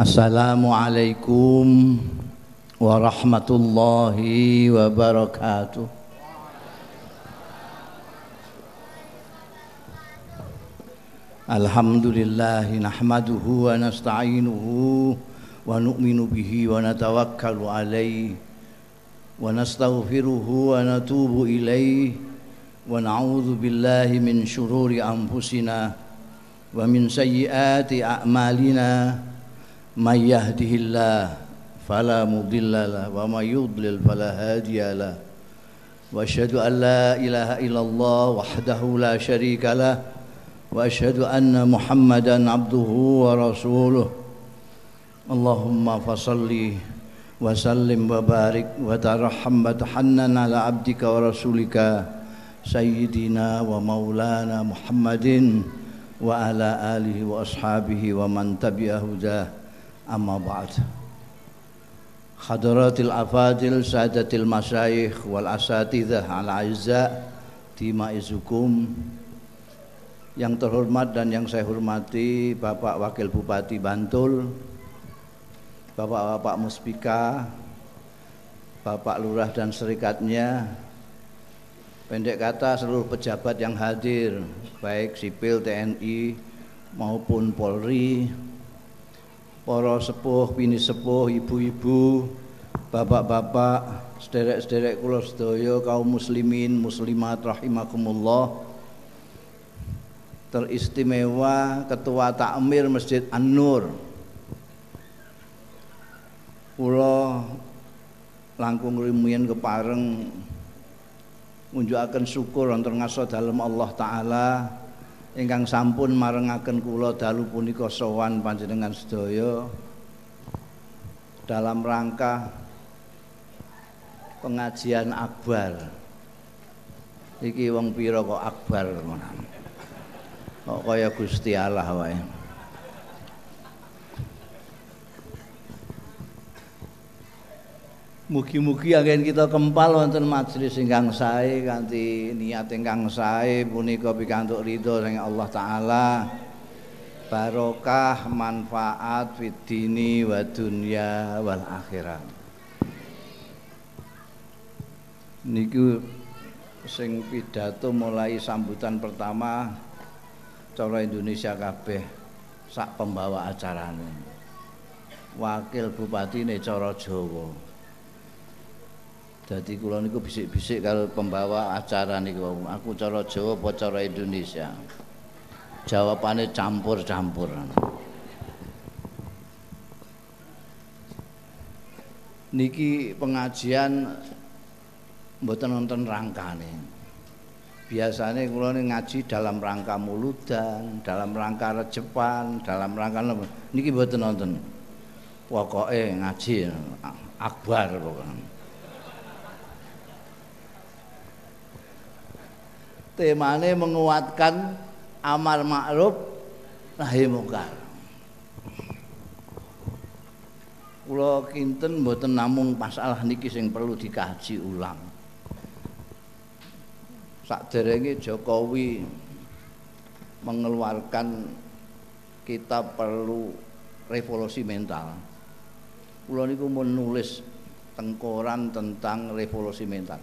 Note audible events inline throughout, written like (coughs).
Assalamualaikum warahmatullahi wabarakatuh. Alhamdulillah nahmaduhu wa nasta'inuhu wa nu'minu bihi wa natawakkalu alaihi wa nastaghfiruhu wa natubu ilaihi wa na'udzu billahi min shururi anfusina wa min sayyiati a'malina may yahdihillah fala mudilla lah wa may yudlil fala hadiya lah wa asyhadu an la ilaha illallah wahdahu la syarika lah واشهد ان محمدا عبده ورسوله اللهم فصل وسلم وبارك وترحم وتحنن على عبدك ورسولك سيدنا ومولانا محمد وعلى اله واصحابه ومن تبع هداه amma ba'd. Hadaratil afadil sadatil masyayikh wal asatidah al aizza timaizukum yang terhormat dan yang saya hormati Bapak Wakil Bupati Bantul Bapak-bapak Muspika Bapak Lurah dan Serikatnya pendek kata seluruh pejabat yang hadir baik sipil TNI maupun Polri Poro sepuh, bini sepuh, ibu-ibu Bapak-bapak, sederek-sederek kulo sedaya kaum muslimin, muslimat rahimakumullah. Teristimewa Ketua Takmir Masjid An-Nur. Kula langkung rimuyen kepareng ngunjukaken syukur wonten ngaso dalem Allah taala ingkang sampun marengaken kula dalu punika sowan panjenengan sedaya dalam rangka pengajian akbar. Iki wong pira kok akbar menawa kok kaya Gusti Allah wae Mugi-mugi angin kita kempal wonten majelis ingkang sae kanthi niat ingkang sae punika pikantuk ridho saking Allah taala. Barokah manfaat fid dini wa dunya wal akhirah niku sing pidato mulai sambutan pertama cara Indonesia kabeh sak pembawa acarane. Wakil bupati ini cara Jawa jadi kula niku bisik-bisik kalau pembawa acara niku aku cara Jawa apa cara Indonesia jawabannya campur-campur niki pengajian mboten nonton rangkane biasanya kalau ngaji dalam rangka muludan, dalam rangka rejepan, dalam rangka apa? Niki buatan nonton. Pokoknya ngaji akbar pokoknya. Temanya menguatkan amar ma'ruf nahi mungkar. Kula kinten mboten namung masalah niki sing perlu dikaji ulang. sakderenge Jokowi mengeluarkan kita perlu revolusi mental. Kula niku menulis tengkoran tentang revolusi mental.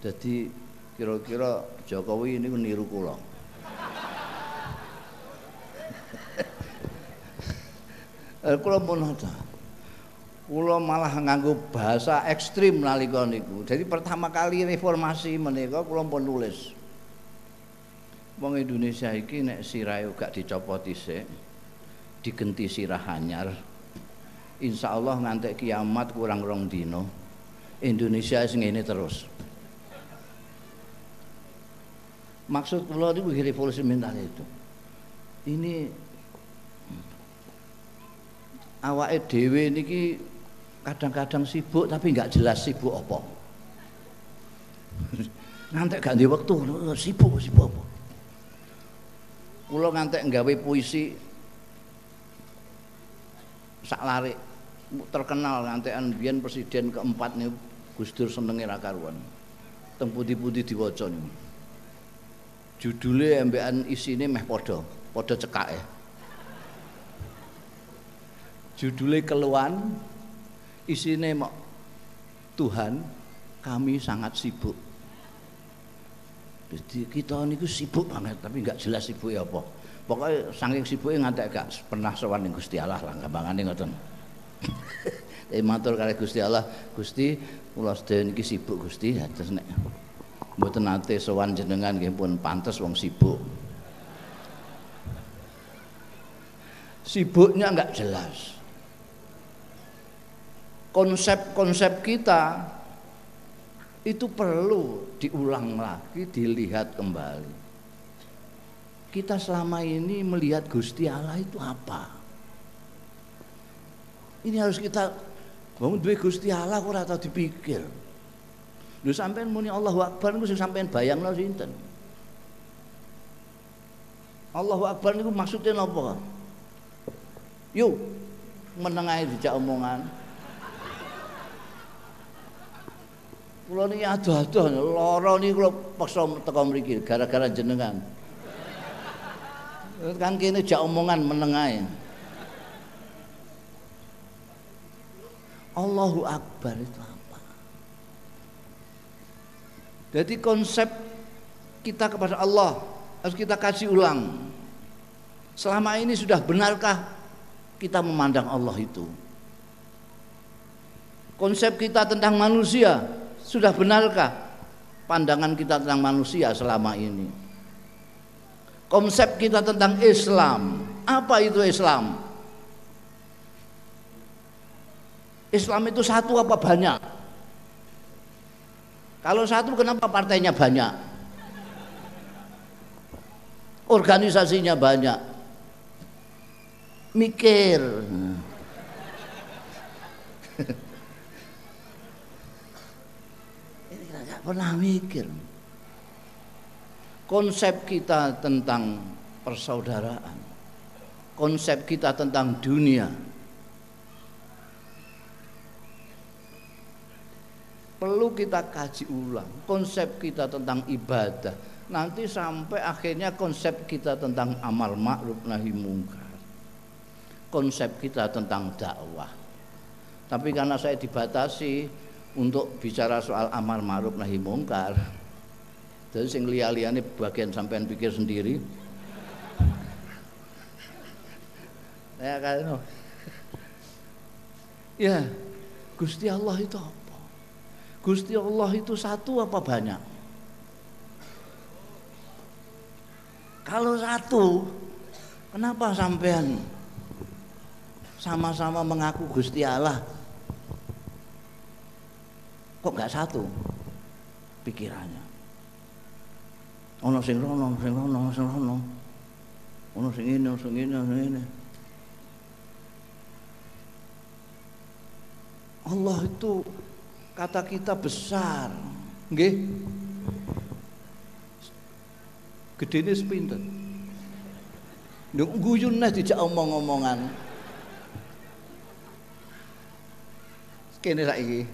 Jadi kira-kira Jokowi ini niru kula. (laughs) Eh kula pun kula malah nganggo bahasa ekstrim nalika niku. Jadi pertama kali reformasi menika kula pun nulis. Wong Indonesia iki nek sirahe gak dicopot dhisik, digenti sirah anyar. Insya Allah ngantek kiamat kurang rong dino Indonesia sing ini terus. Maksud kula niku revolusi mental itu. Ini awake dhewe niki kadang-kadang sibuk tapi nggak jelas sibuk apa. Ngantek gak di waktu sibuk sibuk apa. Kula ngantek nggawe puisi sak lari terkenal ngantekan biyen presiden keempat nih Gus Dur senenge ra karuan. Teng putih-putih diwaca niku judule embekan isine meh padha padha cekake Judulnya keluhan, isine mau Tuhan, kami sangat sibuk. Jadi kita niku sibuk banget, tapi nggak jelas sibuk ya apa. Pokoknya saking sibuknya ngantek gak pernah sowan ning Gusti Allah lah gampangane ngoten. (laughs) Tapi matur kali Gusti Allah, Gusti kula sedaya niki sibuk Gusti, terus nek mboten nate sowan jenengan nggih pun pantes wong sibuk. Sibuknya nggak jelas. Konsep-konsep kita itu perlu diulang lagi, dilihat kembali kita selama ini melihat Gusti Allah itu apa? Ini harus kita bangun duwe Gusti Allah ora tau dipikir. Lho sampean muni Allahu Akbar niku sing sampean bayangno sinten? Allahu Akbar niku maksudnya napa? Yuk, menengahi dijak omongan. Kula niki adoh-adoh lara niki kula paksa teko mriki gara-gara jenengan. Kan kene jak omongan menengae. Allahu Akbar itu apa? Jadi konsep kita kepada Allah harus kita kasih ulang. Selama ini sudah benarkah kita memandang Allah itu? Konsep kita tentang manusia sudah benarkah pandangan kita tentang manusia selama ini? konsep kita tentang Islam. Apa itu Islam? Islam itu satu apa banyak? Kalau satu kenapa partainya banyak? Organisasinya banyak. Mikir. Ini nggak pernah mikir konsep kita tentang persaudaraan, konsep kita tentang dunia. Perlu kita kaji ulang konsep kita tentang ibadah. Nanti sampai akhirnya konsep kita tentang amal ma'ruf nahi mungkar. Konsep kita tentang dakwah. Tapi karena saya dibatasi untuk bicara soal amal ma'ruf nahi mungkar, jadi sing liya-liyane bagian sampean pikir sendiri. Ya kan. Ya, Gusti Allah itu? Gusti Allah itu satu apa banyak? Kalau satu, kenapa sampean sama-sama mengaku Gusti Allah? Kok nggak satu pikirannya? ana sing rono sing rono sing rono ana sing ana sing ngene ana ngene Allah itu kata kita besar nggih gedene sepinten Nduk guyun nek dijak omong-omongan kene saiki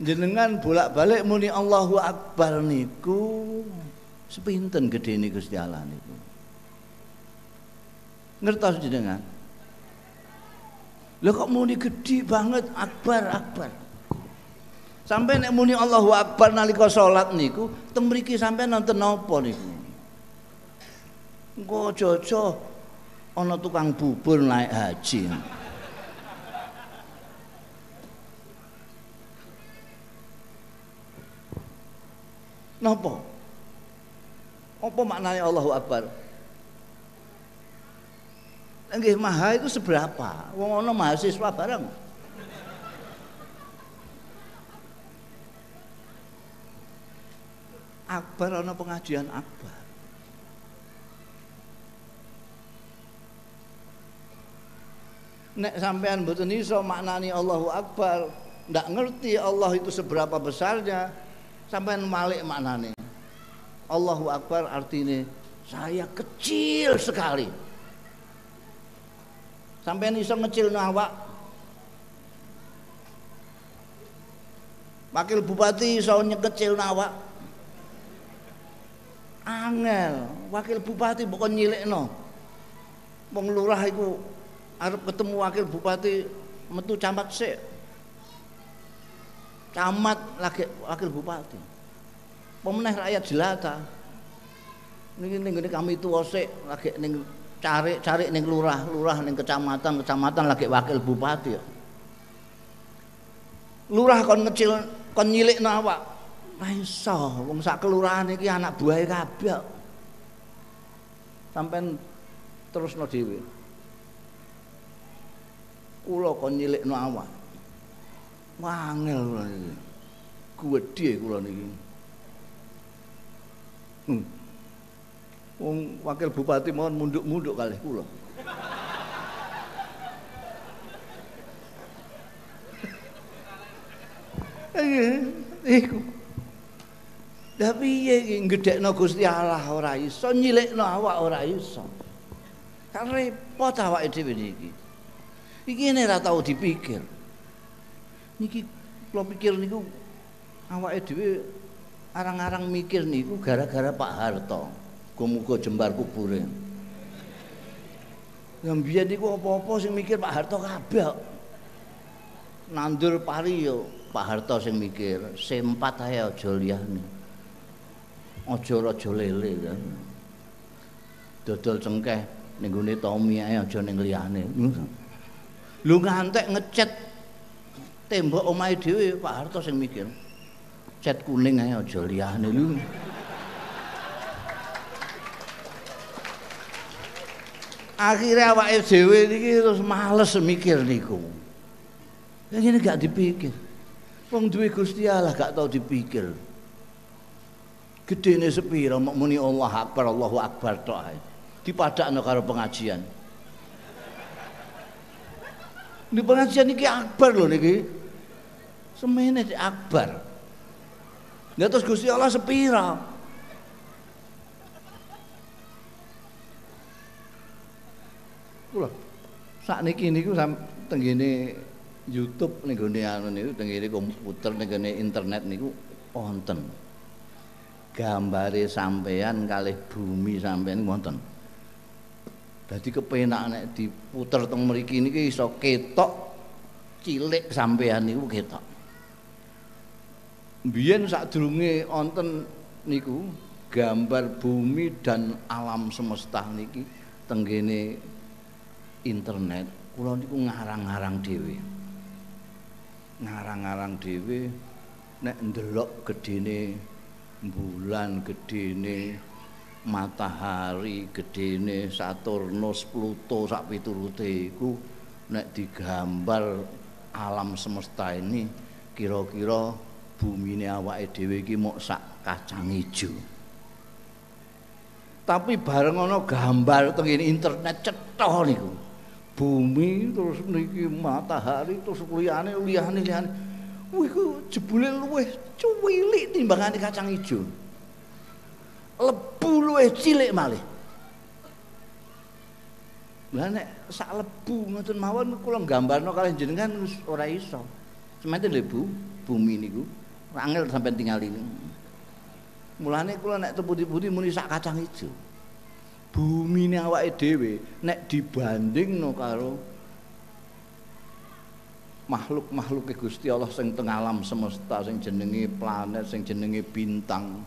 jenengan bolak-balik muni Allahu Akbar niku sepinten gedene Gusti Allah niku. Ngertos jenengan? Lah kok muni gede banget Akbar Akbar. Sampai nek muni Allahu Akbar nalika salat niku teng mriki sampai nonton napa niku? Engko aja ana tukang bubur naik haji. Napa? Apa maknanya Allahu Akbar? Nggih maha itu seberapa? Wong ana mahasiswa bareng. Akbar ana pengajian akbar. Nek sampean mboten iso maknani Allahu Akbar, ndak ngerti Allah itu seberapa besarnya, sampai malik maknane. Allahu Akbar artinya saya kecil sekali. Sampai iso ngecil awak? Wakil bupati iso nyekecil awak angel wakil bupati bukan nyilik no wong lurah iku arep ketemu wakil bupati metu camat sik. Camat lagi wakil bupati. Pemenang rakyat jelata. Ning ngene kami tuwa sik lagi ning cari-cari ning lurah, lurah ning kecamatan, kecamatan lagi wakil bupati. Lurah kon ngecil kon nyilikno awak. Ora iso, wong sak kelurahan iki anak buahe kabeh. Sampai terusno dhewe. Kula kon nyilikno awak. Wangel kula iki. Gedhe kula niki. Hmm. Wong wakil bupati mohon munduk-munduk kali kula. (laughs) Iku. Lah piye iki gedhekno Gusti Allah ora iso, nyilikno awak ora iso. Kan repot awake dhewe niki. Iki nek ora tau dipikir. Niki kula pikir niku awake dhewe arang-arang mikir niku gara-gara Pak Harto. Muga jembar kubure. Yang biyen niku apa-apa sing mikir Pak Harto kabeh. Nandur pari yo Pak Harto sing mikir, sempat ae aja liyane. Aja raja lele kan. Dodol cengkeh ning gone Tommy ae aja ning liyane. Lu ngantek ngecet tembok omahe dhewe Pak Harto sing mikir. Cet kuning ae aja liyane lu. Akhirnya awake dhewe niki terus males mikir niku. Yang ini gak dipikir. Wong duwe Gusti Allah gak tau dipikir. Gedene sepira mok muni Allah Akbar Allahu Akbar tok ae. Dipadakno karo pengajian. Di pengajian iki akbar lho niki. Semene akbar. Lah terus Gusti Allah sepira? Kula sakniki niku tenggene YouTube ning gone anu niku tenggene komputer ning gone internet niku wonten. Gambare sampean kalih bumi sampean wonten. Dadi kepenak nek diputer teng mriki niki iso ketok cilik sampean niku ketok. Biyen sadurunge wonten niku gambar bumi dan alam semesta niki tenggene internet kula niku ngarang-ngarang dhewe. Ngarang-ngarang dhewe nek ndelok gedene bulan, gedene matahari, gedene Saturnus, Pluto sak piturute iku nek digambar alam semesta ini kira-kira bumine awake dhewe iki mok sak kacang ijo. Tapi bareng ana gambar teng internet cetha niku. bumi terus niki matahari terus liyane liyane liyane wih ku jebule luwih cuwilik timbangane kacang ijo lebu luwih cilik malih Lah nek sak lebu ngoten mawon kula gambarno kalih jenengan ora iso. Semete lebu bumi niku angel sampai tinggal. Mulane kula nek teputi-puti muni sak kacang ijo. bumi ini awake dhewe nek dibandingno karo makhluk-makhluk Gusti Allah sing teng alam semesta sing jenenge planet sing jenenge bintang.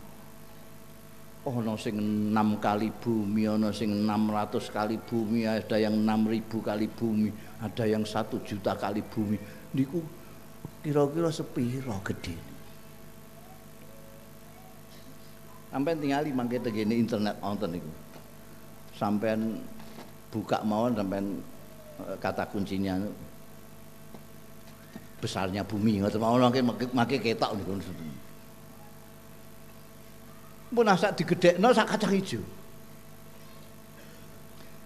Ana sing 6 kali bumi ana sing 600 kali bumi ada yang 6000 kali bumi ada yang 1 juta kali bumi. Niku kira-kira sepiro gede sampai tinggal mangke tegene internet wonten niku. Sampean buka mawon sampean eh, kata kuncinya besarnya bumi. Ngoten mawon mangke mangke ketok niku pun sak digedhekno sak kacang ijo.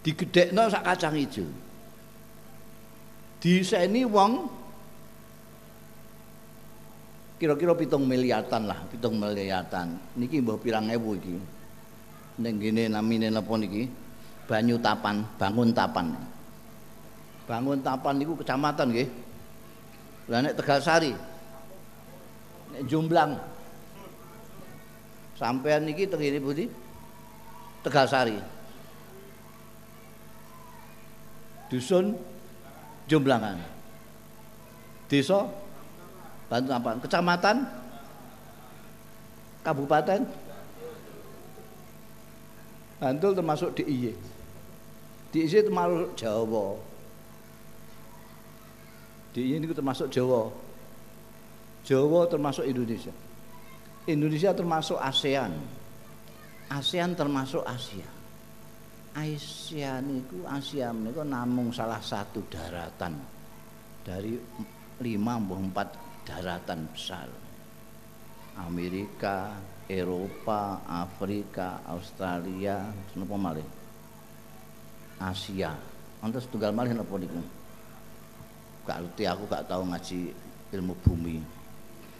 Digedhekno sak kacang ijo. Diseni wong kira-kira pitung miliatan lah pitung miliatan. Niki mbah pirang ewu iki. Ning kene namine napa niki? Banyu Tapan, Bangun Tapan. Bangun Tapan niku kecamatan nggih. Lah nek Tegalsari. Nek Jomblang. Sampean niki ngene Budi. Tegalsari. Dusun Jomblangan. Desa Bantu apa? Kecamatan? Kabupaten? Bantul termasuk DIY. DIY termasuk Jawa. DIY ini termasuk Jawa. Jawa termasuk Indonesia. Indonesia termasuk ASEAN. ASEAN termasuk Asia. Asia niku Asia niku namung salah satu daratan dari lima empat daratan besar. Amerika, Eropa, Afrika, Australia, napa? Asia. Antes tunggal malih napa niku? Gak ngerti aku gak tahu ngaji ilmu bumi.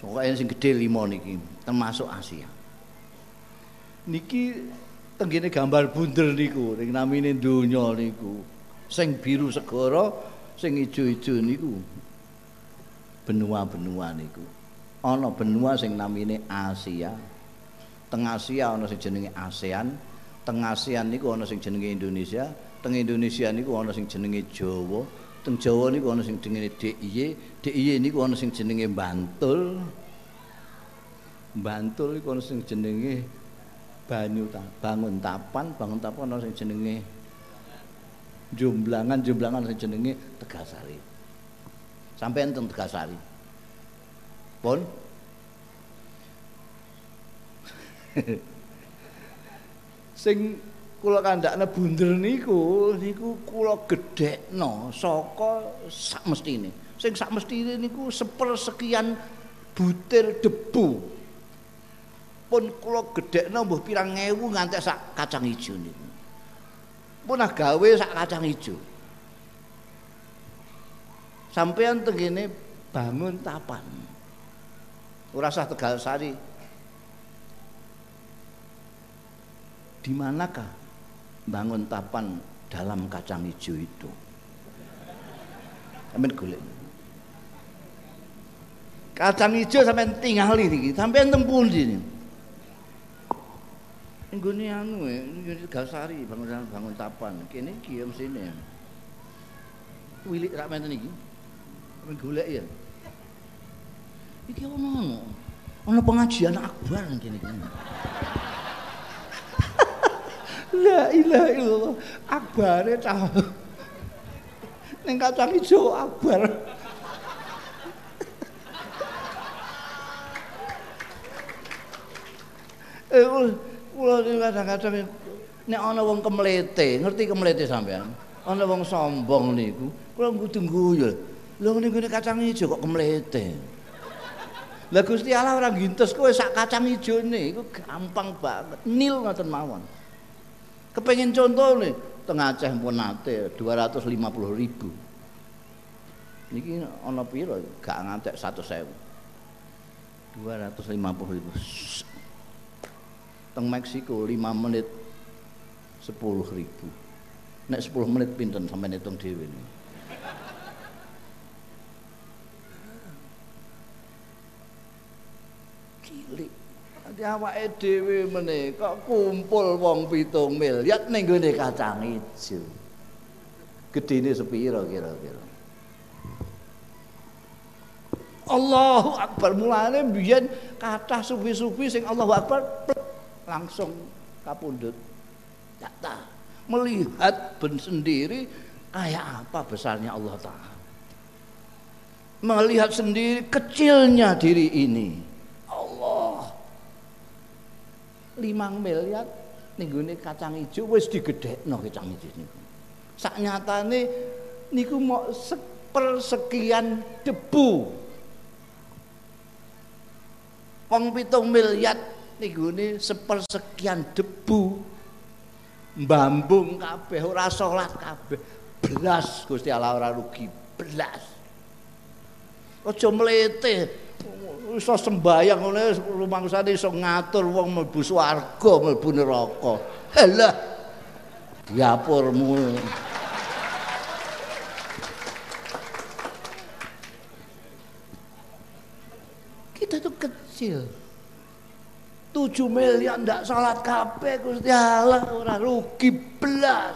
Pokoknya sing gede lima niki, termasuk Asia. Niki tenggine gambar bunder niku ning namine donya niku. Sing biru segara, sing ijo-ijo niku benua-benua niku. Ana benua sing namine Asia. Teng Asia ana sing jenenge ASEAN, teng ASEAN niku ana sing jenenge Indonesia, teng Indonesia niku ana sing jenenge Jawa, teng Jawa niku ana sing jenenge DIY, DIY niku ana sing jenenge Bantul. Bantul iku ana sing jenenge banyu ta, bangun tapan, bangun tapan ana sing jenenge Jumblangan, Jumblangan sing jenenge Tegasari. Sampai enten Tegasari. Pun (laughs) sing kula kandhakne bunder niku niku kula gedhekno saka sak mestine. Sing sak mestine niku sepersekian butir debu pun kula gedhekno mbuh pirang ewu ngantek sak kacang ijo niku. Pun gawe sak kacang ijo. Sampeyan tengene bangun tapan. Ora usah Tegal Sari. Di manakah bangun tapan dalam kacang hijau itu? Sampai golek. Kacang hijau sampai tinggal ini, sampai tempun sini. Nggone anu e, ngene Gasari bangun bangun tapan. Kene iki ya. Wilik rak menten iki. Golek ya. Iki ono ono. Ono pengajian akbar kene iki. La ilaha illallah. Akbare cah. Ning kacang ijo akbar. Eh, Kula kadang-kadang nek ana wong kemlete, ngerti kemlete sampean? Ana wong sombong niku, kula kudu guyu. Lho ngene ngene kacang ijo kok kemlete. Lah Gusti Allah ora ngintes kowe sak kacang ijone iku gampang banget. Nil ngoten mawon. Kepengin contoh nih, teng Aceh pun nate 250 ribu. Niki ana piro? Gak ngantek 100.000. 250 ribu. teng Meksiko 5 menit 10 ribu nek 10 menit pinten sampai hitung dewi ini Nanti awake dhewe meneh kok kumpul wong pitung miliar ning gone kacang ijo. Gedene sepira kira-kira? Allahu Akbar. Mulane biyen kathah sufi-sufi sing Allahu Akbar langsung kapundut tak. Melihat ben sendiri kayak apa besarnya Allah Ta'ala. Melihat sendiri kecilnya diri ini 5 miliar nenggone kacang ijo wis digedhekno kacang ijo niku. Saknyatane niku mok sepersekian debu. Wong 7 miliar nenggone sepersekian debu. Mbambung kabeh ora salat kabeh. Belas Gusti Allah ora rugi, belas. Aja mlete. Iso sembayang ngene rumangsane iso ngatur wong mlebu swarga mlebu neraka. Halah diapurmu. Kita tuh kecil. Tujuh miliar ndak salat kabeh Gusti Allah ora rugi belas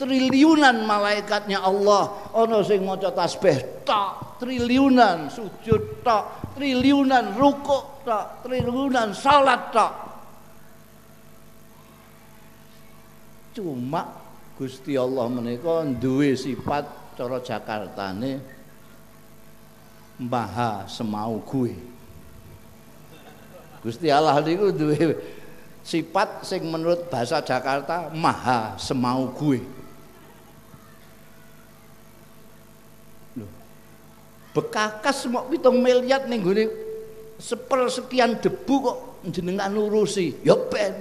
triliunan malaikatnya Allah. Ana sing maca tasbih tok triliunan sujud tok triliunan rukuk tok triliunan salat tok cuma Gusti Allah menika duwe sifat cara Jakartane maha semau gue Gusti Allah niku duwe sifat sing menurut bahasa Jakarta maha semau gue bekakas mau pitung miliar ning gone sepersekian debu kok jenengan urusi. Ya ben.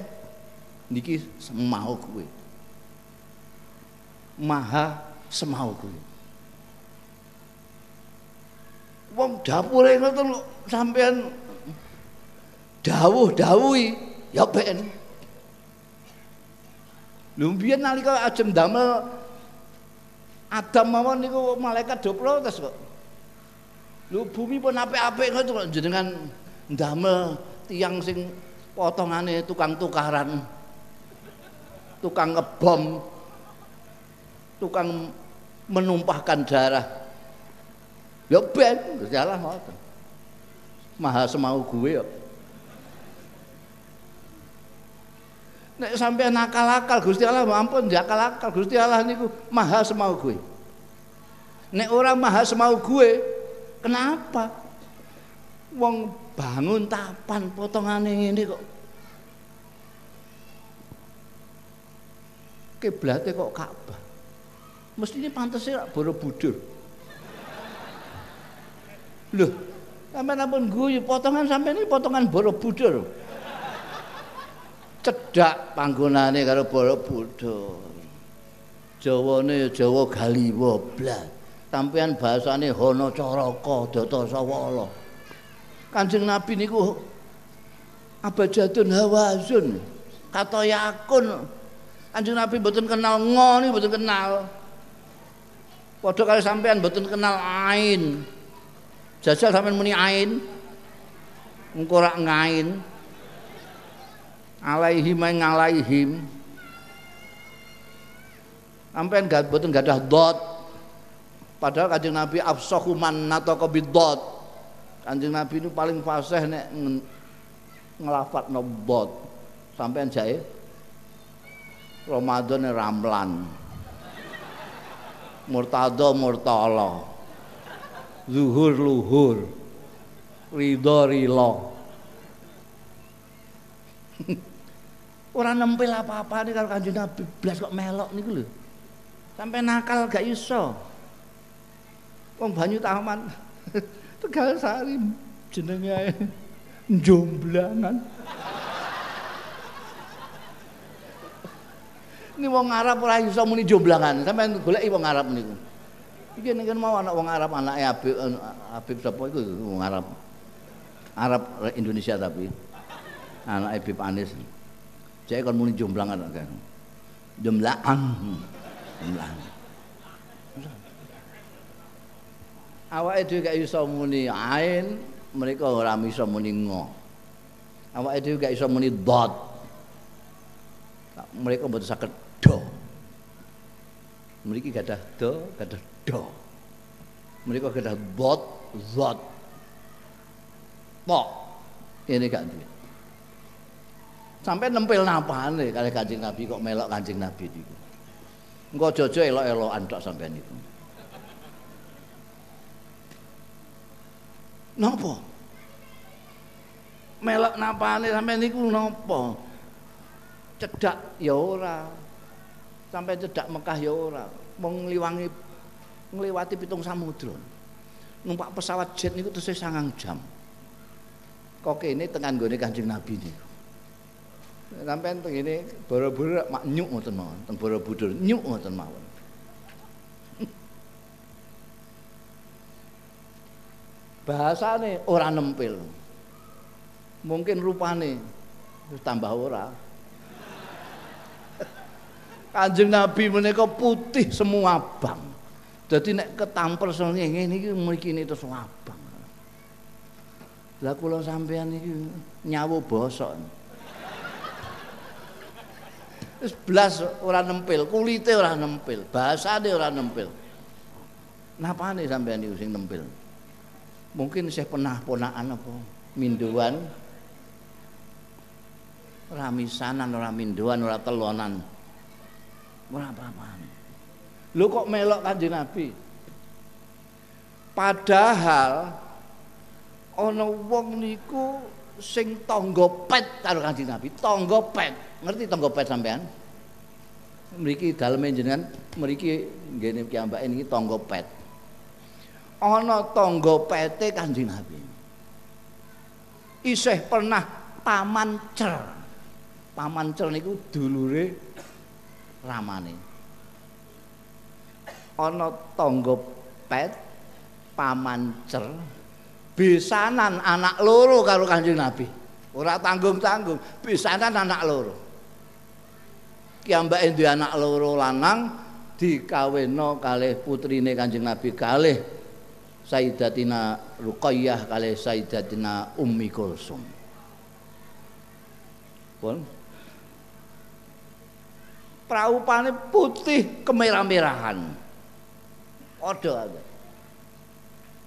Niki semau kuwi maha semau kuwi wong dapure ngoten kok sampean dawuh-dawuhi. Ya ben. Lho mbiyen nalika ajem damel Adam mawon niku malaikat do protes kok Lu bumi pun apik-apik ngono kok jenengan ndamel tiang sing potongane tukang tukaran. Tukang ngebom. Tukang menumpahkan darah. Ya ben, salah ngoten. Maha semau gue ya. Nek sampai nakal-akal Gusti Allah ampun akal-akal Gusti Allah niku maha semau gue. Nek orang maha semau gue, Kenapa? Wong bangun tapan potongane ini kok. Kiblatnya kok Ka'bah. Mestinya pantasnya Borobudur. Loh, sampean ampun guyu potongan sampai ini potongan Borobudur. Cedak panggonane karo Borobudur. Jawane Jawa Galiwa blas. Sampean bahasane Hono Caraka Data Sawala. Kanjeng Nabi niku abajadun hawazun. Kata yakun. Kanjeng Nabi mboten kenal ngo niku mboten kenal. Padha kali sampean mboten kenal ain. Jajal sampean muni ain. Engko rak ngain. Alaihim ngalaihim. Sampean gak mboten gadah dot Padahal kanjeng Nabi afsahu man nataka bidot. Kanjeng Nabi itu paling fasih nek ngelafat nobot. Sampean jae Ramadan ramlan. Murtado murtala. Zuhur luhur. Ridho rilo. Orang nempel apa-apa nih kalau kanjeng Nabi belas kok melok nih lho. Sampai nakal gak iso. Wong banyu taman. (laughs) Tegal Sari jenenge jomblangan. Ini wong Arab ora iso muni jomblangan. Sampeyan goleki wong Arab niku. Iki nek mau anak wong Arab anake Habib Habib sapa iku wong Arab. Arab Indonesia tapi anak Habib Anis. Cek kon muni jomblangan kan. Jomblangan. Jomblangan. Awake dhewe gak iso muni ain mereka ora iso muni ngo. Awake dhewe gak iso muni dot. Mereka mboten saged do. Mriki gadah do gadah do. Mereka gadah dot zat tok. Ini gak duwe. Sampai nempel napane kali kancing nabi kok melok kancing nabi niku. Engko jojo elok-elokan tok sampean niku Napa? Melok napane sampe niku napa? Cedak ya ora. Sampai cedak Mekah ya ora. Wong ngliwangi ngliwati pitung samudra. Numpak pesawat jet niku terus sangang jam. Kok kene tekan gone Kanjeng Nabi niku. Sampai teng ngene boro-boro mak nyuk ngoten mawon, teng Borobudur nyuk ngoten mawon. Bahasane ora nempel mungkin rupane wis tambah ora. Kanjeng Nabi menika putih semua abang. Jadi nek ketampel ngene iki mriki terus abang. Lah kula sampean iki nyawu bosok. Wis blas ora nempel, kulite ora nempel, bahasane ora nempel. Napane sampean niku sing nempel? Mungkin saya pernah ponakan apa minduan ora misanan, ora minduan, ora telonan. Ora apa-apaan. Lho kok melok Kanjeng Nabi? Padahal ana wong niku sing tangga pet karo Kanjeng Nabi, tangga pet. Ngerti tangga pet sampean? Mriki daleme jenengan mriki ngene piyambake niki tangga pet. Ana tangga pete Kanjeng Nabi. Isih pernah paman cer. Paman cer niku dulure ramane. Ana tangga pet paman cer besanan anak loro karo Kanjeng Nabi. Ora tanggung-tanggung, besanan anak loro. Kiambake duwe anak loro lanang dikawinno kalih putrine Kanjeng Nabi kalih Sayyidatina Ruqayyah kalih Sayyidatina Ummi Kulsum. Pun praupane putih kemerah-merahan. Padha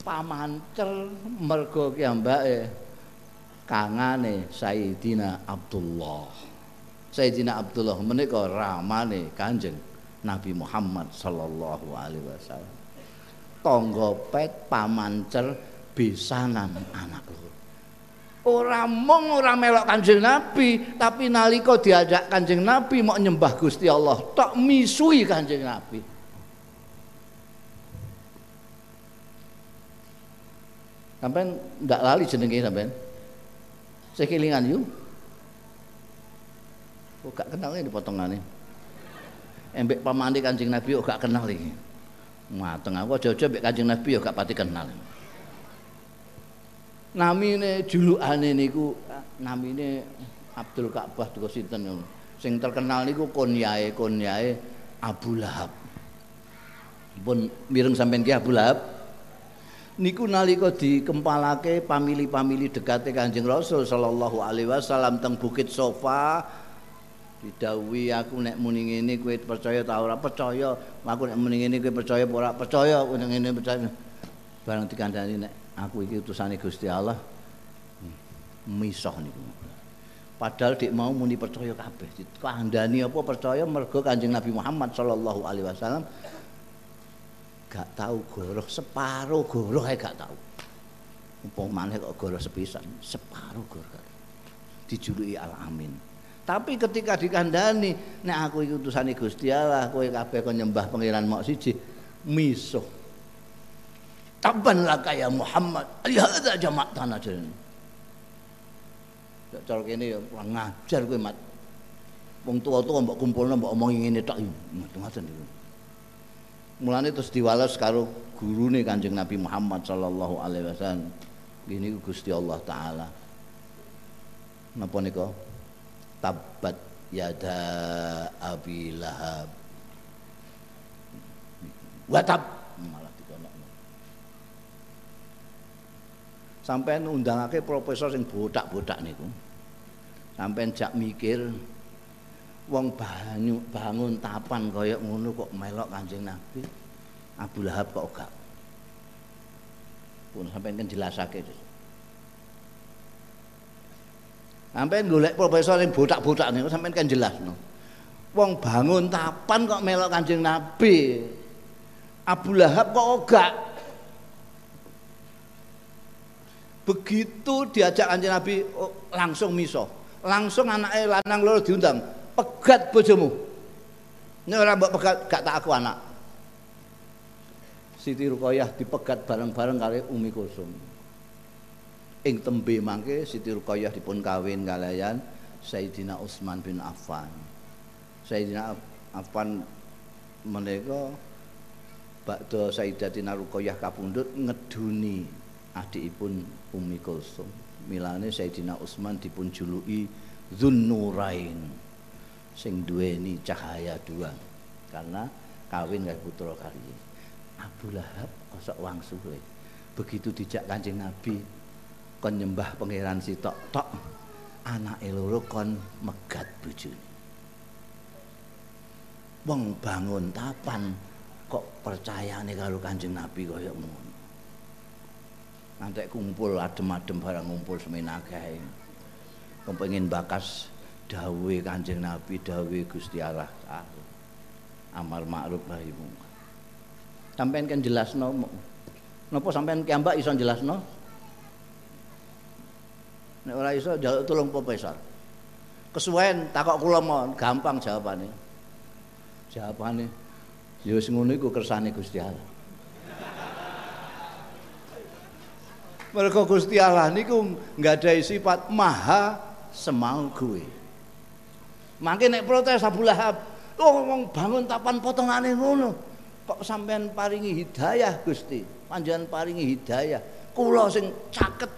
pamancer mergo kiambake kangane Sayyidina Abdullah. Sayyidina Abdullah menika ramane Kanjeng Nabi Muhammad sallallahu alaihi wasallam. Tangga pet pamancer besanan anak loro. Ora mung ora melok Kanjeng Nabi, tapi nalika diajak Kanjeng Nabi mau nyembah Gusti Allah, tok misui Kanjeng Nabi. Sampai ndak lali jenenge sampean. Sekilingan yuk. Kok gak kenal ini potongane. Embek pamane Kanjeng Nabi kok gak kenal iki. Mateng aku aja-aja mbek Kanjeng Nabi kok gak pati kenal. Namine julukane niku namine Abdul Ka'bah tuku sinten Sing terkenal niku konyae konyae Abu Lahab. Pun mireng sampean ki Abu Lahab. niku nalika dikempalake pamili-pamili dekate Kanjeng Rasul sallallahu alaihi wasallam teng Bukit Sofa didhawuhi aku nek muni ngene kowe percaya ta ora percaya. Aku nek muni ngene kowe percaya ora percaya nek ngene percaya. Barang dikandani nek aku iki utusane Gusti Allah. Misah niku. Padahal dik mau muni percaya kabeh. Kandhani apa percaya mergo Kanjeng Nabi Muhammad sallallahu alaihi wasallam. Gak tahu goroh separuh goroh ae gak tahu umpama maneh kok goroh sepisan separuh goroh. Dijuluki al amin tapi ketika dikandani nek aku iki utusane Gusti Allah kowe kabeh kok nyembah pangeran mok siji misuh taban laka ya Muhammad ya hadza jama'tana jen Nek cara kene ya ngajar kowe mat wong tuwa-tuwa mbok kumpulno mbok omongi ngene tok ngoten niku Mulane terus diwales karo gurune Kanjeng Nabi Muhammad sallallahu alaihi wasallam. Gini Gusti Allah taala. Napa nika? Tabat yada Abi Lahab. Watab malah dikonokno. Sampai undangake profesor sing botak-botak niku. Sampai jak mikir wong banyu bangun tapan kaya ngono kok melok Kanjeng Nabi. Abu Lahab kok gak. Pun sampeyan kan jelasake. Sampeyan golek profesor yang botak-botak niku sampeyan kan jelasno. Wong bangun tapan kok melok Kanjeng Nabi. Abu Lahab kok gak. Begitu diajak Kanjeng Nabi oh, langsung miso. Langsung anaknya lanang loro diundang pegat bojomu. Ini orang mbok pegat gak tak aku anak. Siti Ruqayyah dipegat bareng-bareng kali Umi Kulsum. Ing tembe mangke Siti Ruqayyah dipun kawin kalian Sayyidina Utsman bin Affan. Sayyidina Affan menika bakda Sayyidatina Ruqayyah kapundhut ngeduni adikipun Umi Kulsum. Milane Sayyidina Utsman dipun juluki Dzunnurain. sing duweni cahaya dua karena kawin karo putra kali Abu Lahab kosok wangsuhe begitu dijak Kanjeng Nabi kon nyembah pangeran sitok tok anake loro kon megat bojone wong bangun tapan kok percayane karo Kanjeng Nabi kaya ngono. Nanti kumpul adem-adem barang ngumpul semenakeh. Kepengin bakas dawe Kanjeng Nabi, dawe Gusti Allah. Amal ma'ruf nahi mungkar. Sampeyan kan jelasno napa sampeyan kiambak iso jelasno? Nek ora iso njaluk tulung profesor. Kesuwen takok kula mon, gampang jawabane. Jawabane ya wis ngono iku kersane Gusti Allah. Mereka Gusti Allah niku nggadahi sifat maha semau gue. Makin nek protes Abu Lahab, oh ngomong bangun tapan potongane ngono. Kok sampean paringi hidayah Gusti? Panjenengan paringi hidayah. Kula sing caket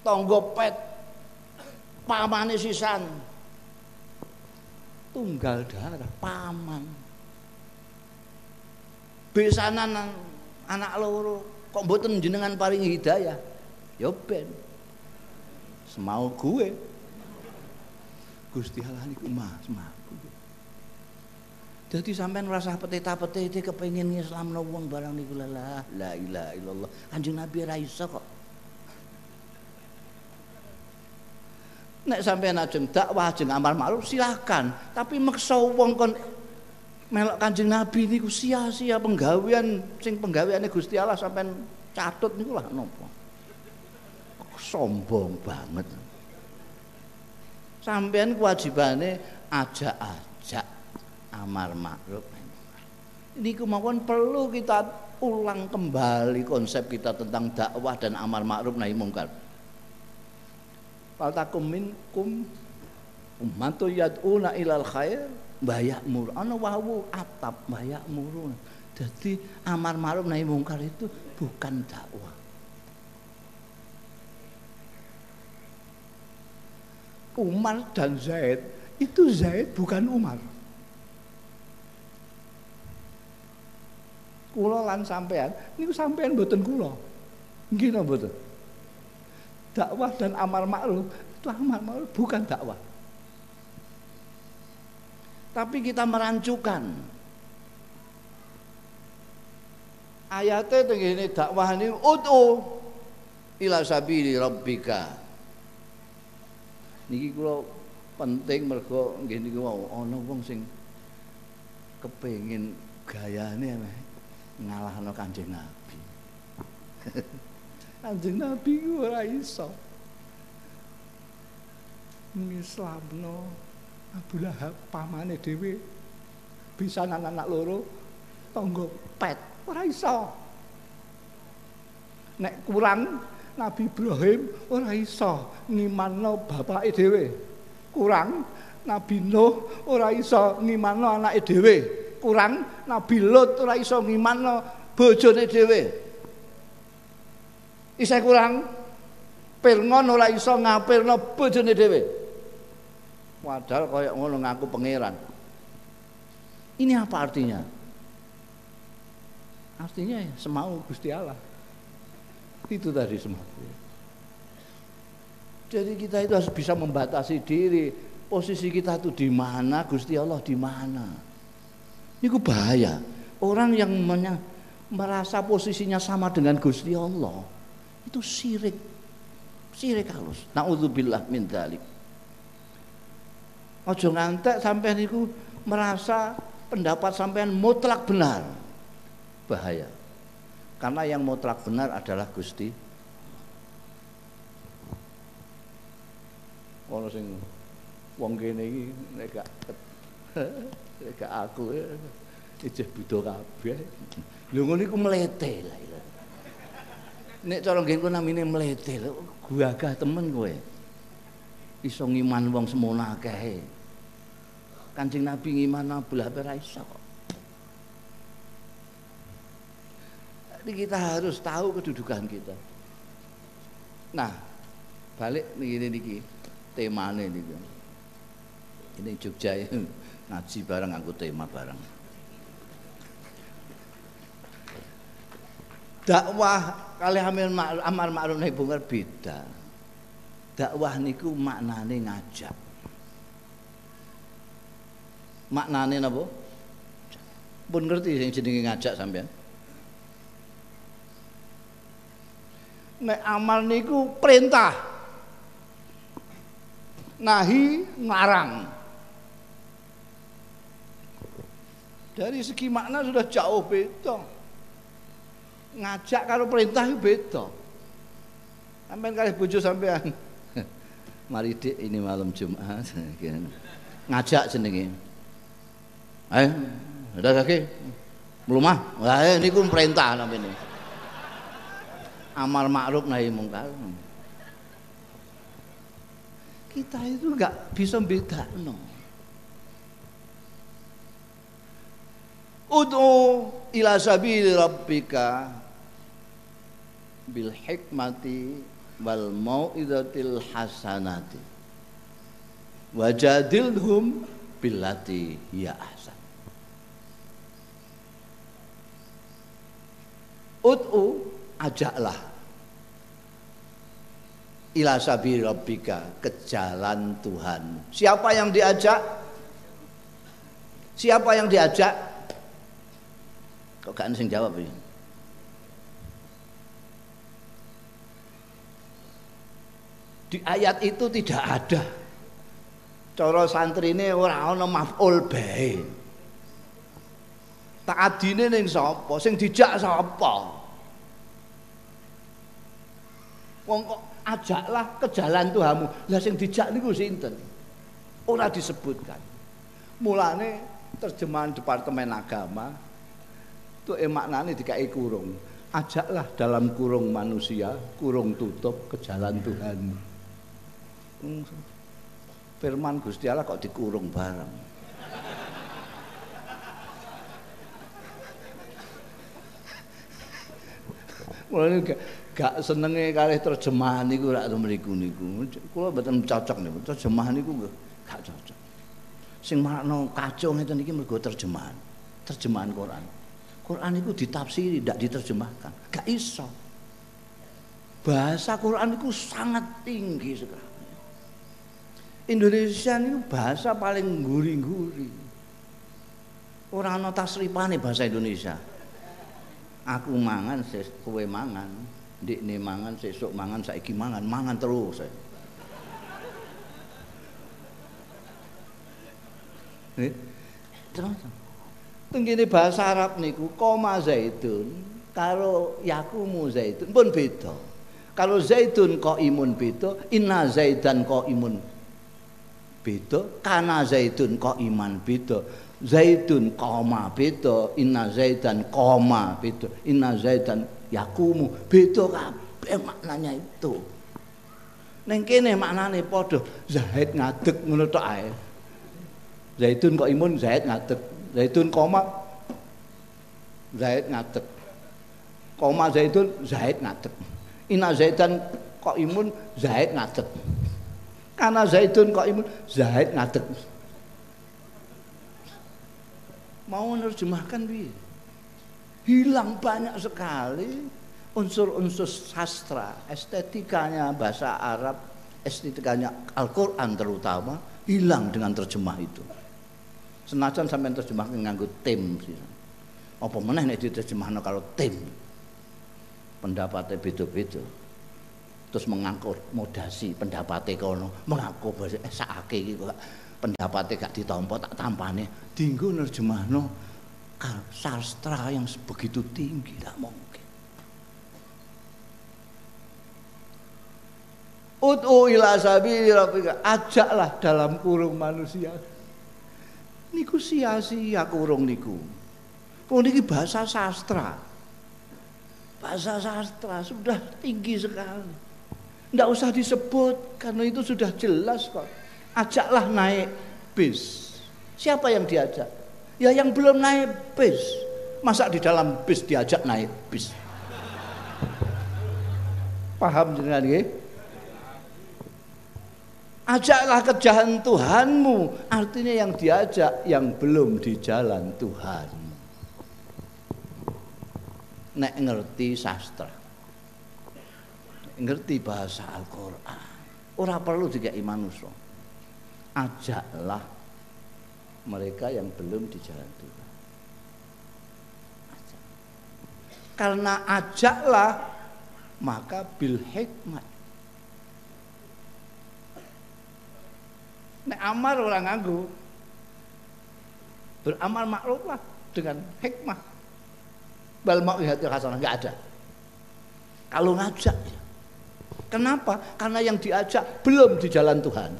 tangga pet pamane sisan. Tunggal darah paman. Besanan anak loro kok mboten jenengan paringi hidayah? Ya ben semau gue. Gusti Allah niku mah semaku jadi sampean ngerasa petita-petiti kepengin ngislamno wong barang niku la la ilaha illallah. Kanjeng Nabi ra kok Nek sampean ajeng dakwah ajeng amal ma'ruf silahkan tapi maksa wong kon melok Kanjeng Nabi niku sia-sia penggawean sing penggaweane Gusti Allah sampean catut niku lah napa. Sombong banget. Sampean kewajibane ajak-ajak amar ma'ruf. Niku mawon perlu kita ulang kembali konsep kita tentang dakwah dan amar ma'ruf nahi mungkar. Fal takum minkum ummatu yad'una ilal khair bayak mur. Ana wawu atap bayak murun. Jadi amar ma'ruf nahi mungkar itu bukan dakwah. Umar dan Zaid itu Zaid bukan Umar. Kula lan sampean niku sampean mboten kula. Nggih mboten dakwah dan amar ma'ruf itu amar ma'ruf bukan dakwah. Tapi kita merancukan. Ayatnya begini dakwah ini utu ila sabili rabbika. Niki kula penting mergo nggih niku mau ana wong sing kepengin gayane ngalahno Kanjeng Nabi. (laughs) Kanjeng Nabi ora iso. Ngislamno Abu Lahab pamane dhewe. Bisa anak-anak loro tangga pet ora iso. Nek kurang Nabi Ibrahim ora iso ngimanno bapake dhewe. Kurang Nabi Nuh ora iso ngimanno anake dhewe. Kurang Nabi Lut ora iso ngimanno bojone dhewe isih kurang Pirngon ora iso ngapirno bojone dhewe Padahal kayak ngono ngaku pangeran. Ini apa artinya? Artinya ya, semau Gusti Allah. Itu tadi semau. Jadi kita itu harus bisa membatasi diri. Posisi kita itu di mana, Gusti Allah di mana. Ini bahaya. Orang yang merasa posisinya sama dengan Gusti Allah itu sirik. Sirik halus. Nauzubillah min dzalik. Ojo ngantek sampai niku merasa pendapat sampean mutlak benar. Bahaya. Karena yang mutlak benar adalah Gusti. Ono sing wong kene iki nek gak (laughs) nek gak aku ijeh buta kabeh. Lho ngono iku mlete lah. Nek cara nggenku namine mlete lho, gagah temen kowe. Iso ngiman wong semono akeh. Kanjeng Nabi ngimana belah ora iso Jadi kita harus tahu kedudukan kita. Nah, balik begini niki temane niku. Ini Jogja ya, ngaji bareng aku tema bareng. Dakwah kali hamil amar ma'ruf nahi mungkar beda. Dakwah niku maknane ngajak. maknane napa Pun ngerti sing jenenge ngajak sampean. Nek amal niku perintah. Nahi ngarang. Dari segi makna sudah jauh beda. Ngajak karo perintah itu beda. Sampean kali bojo sampean. (laughs) Mari Dik ini malam Jumat. (laughs) Ngajak jenenge. Ayo, udah kaki. Belum ah. Wah, ini ku perintah namanya. Amal ma'ruf nahi mungkar. Kita itu enggak bisa beda no. Ud'u ila sabili rabbika bil hikmati wal mau'izatil hasanati wajadilhum billati ya ahsan Ud'u ajaklah ila sabi rabbika ke jalan Tuhan. Siapa yang diajak? Siapa yang diajak? Kok gak sing jawab ini? Di ayat itu tidak ada. Cara santri ini ora ana maf'ul bae. Tak adine ning sapa? Sing dijak sapa? Wong kok ajaklah ke jalan Tuhanmu. Lah sing dijak niku sinten? Ora disebutkan. Mulane terjemahan Departemen Agama itu emaknane dikai kurung. Ajaklah dalam kurung manusia, kurung tutup ke jalan Tuhan. Firman Gusti Allah kok dikurung bareng. Mulane gak, gak senenge kalih terjemahan niku rak mriku niku. Kula mboten cocok niku. Terjemahan niku gak cocok. Sing makna kacau ngeten iki mergo terjemahan. Terjemahan Quran. Quran itu ditafsiri, tidak diterjemahkan. Gak iso. Bahasa Quran itu sangat tinggi sekali. Indonesia ini bahasa paling guri-guri. Orang ana tasrifane bahasa Indonesia. Aku mangan, kowe mangan, ndikne mangan, sesuk mangan, saiki mangan, mangan terus. Eh? Terus. Tenggene bahasa Arab niku koma zaitun karo yakumu zaitun pun beda. Kalau zaitun kok imun beda, inna zaidan kok imun beda kana zaitun kok iman beda. Zaitun koma beda inna zaitan koma beda inna zaitan yakumu. Beda kabeh maknanya itu. Ning kene maknane padha zaid ngadeg ngono tok ae. Zaitun kok imun zaid ngadeg. Zaitun koma zaid ngadeg. Koma zaitun zaid ngadeg. Inna zaitan kok imun zaid ngadeg karena zaitun kok imun Zaid ngadeg. Mau menerjemahkan bi Hilang banyak sekali unsur-unsur sastra, estetikanya bahasa Arab, estetikanya Al-Qur'an terutama hilang dengan terjemah itu. Senajan sampai terjemahkan nganggo tim sih. Apa meneh nek diterjemahno kalau tim. Pendapatnya beda-beda terus modasi pendapatnya kono. Mengaku bahasa eh sakake kok pendapatnya gak ditampa tak tampane. Dinggo nerjemahno sastra yang begitu tinggi tidak mungkin. Ud'u ila sabili rabbika. Ajaklah dalam kurung manusia. Niku sia-sia kurung niku. Kurung niki bahasa sastra. Bahasa sastra sudah tinggi sekali tidak usah disebut karena itu sudah jelas kok. Ajaklah naik bis. Siapa yang diajak? Ya yang belum naik bis. Masa di dalam bis diajak naik bis? Paham dengan ini? Ajaklah ke jalan Tuhanmu Artinya yang diajak Yang belum di jalan Tuhan Nek ngerti sastra ngerti bahasa Al-Qur'an. Ora perlu dikai manusia. Ajaklah mereka yang belum di jalan Tuhan. karena ajaklah maka bil hikmat nek amar orang nganggu beramal maklumlah dengan hikmah bal mau hasanah nggak ada kalau ngajak ya. Kenapa? Karena yang diajak belum di jalan Tuhan.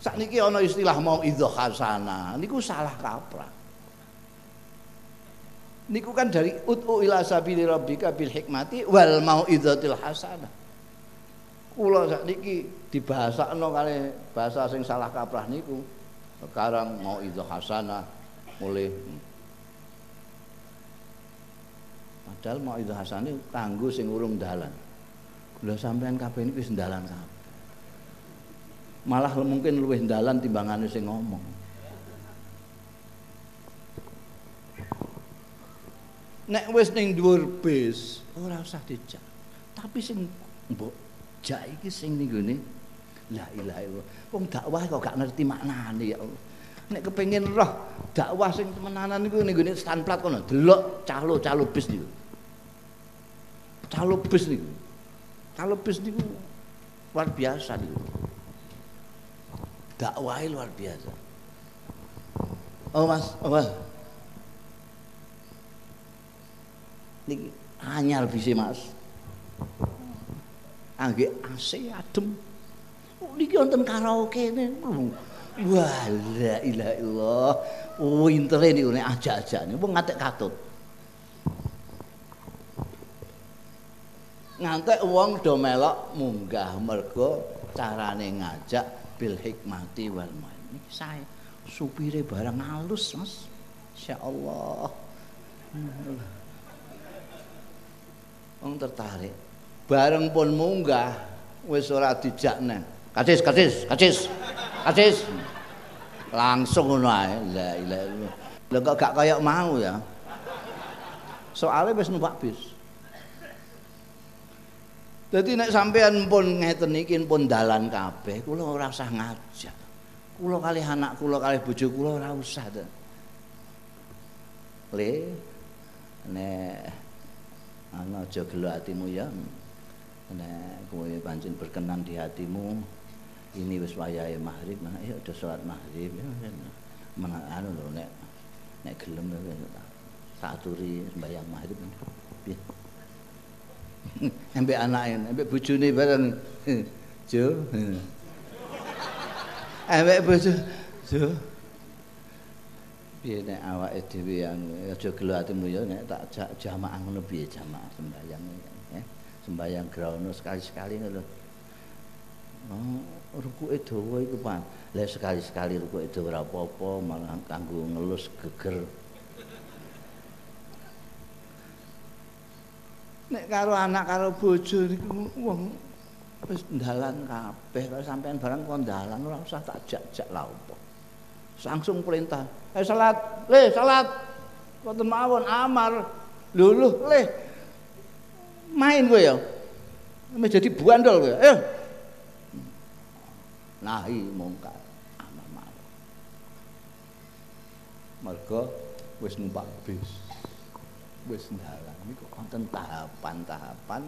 Saat ini ada istilah mau idho hasana, niku salah kaprah. Niku kan dari ut'u ila sabili rabbika bil hikmati wal mau idhotil hasana. Kula saat niki dibahasakno kali bahasa sing salah kaprah niku. Sekarang mau idho hasana mulai Padahal mau itu hasane kanggo sing urung dalan. Lha sampean kabeh ini wis dalan kabeh. Malah mungkin luwih dalan timbangane sing ngomong. Nek wis ning dhuwur bis, ora usah dijak. Tapi sing mbok jak iki sing ning gone la ilaha illallah. Wong dakwah kok gak ngerti maknane ya Allah. Nek kepengin roh dakwah sing temenanan niku ning gone stand plat kono, delok calo-calo bis niku calo bis niku. Calo bis niku luar biasa niku. Dakwah luar biasa. Oh Mas, oh Mas. Niki anyar bisi Mas. Angge AC adem. Oh, niki wonten karaoke niku. Wah, la ilaha illallah. Wintere niku nek ajak-ajak niku ngatek katut. Ngantek wong do melok munggah mergo carane ngajak bil hikmati wal main iki sae. Supire barang halus Mas. Insyaallah. Wong tertarik. Bareng pun munggah wis ora dijakne kacis kacis kacis kacis. Langsung ngono ae. La ilaha illallah kok gak kaya mau ya? Soalnya wis numpak bis Jadi nek sampean pun ngeten iki pun dalan kabeh, kula ora usah ngajak. Kula kali anak kula kali bojo kula ora usah to. Le nek ana aja gelo atimu ya. Nek kowe pancen berkenan di hatimu, ini wis wayahe maghrib, nah ya udah salat maghrib ya. Mana anu lho nek nek gelem tak aturi sembahyang maghrib. Piye? Ambek anake, ambek bojone bareng. Jo. Ambek bojo. Jo. Piye nek awake dhewe yang aja gelo atimu ya nek tak jak jamaah ngono piye jamaah sembayang ya. Sembayang grono sekali-sekali ngono. Oh, rukuke dawa iku Pak. Lah sekali-sekali rukuke dawa ora apa-apa malah kanggo ngelus geger. Nek karo anak karo bojo niku wong wis ndalan kabeh. Karo sampean barang kon ndalan ora usah tak jak-jak lha opo langsung perintah eh salat le salat. Wonten mawon amar. Lho le main kowe ya? Ame jadi buandol kowe ayo nahi mungkar amar ma'ruf mergo wis numpak bis wis ndalan niku wonten tahapan-tahapan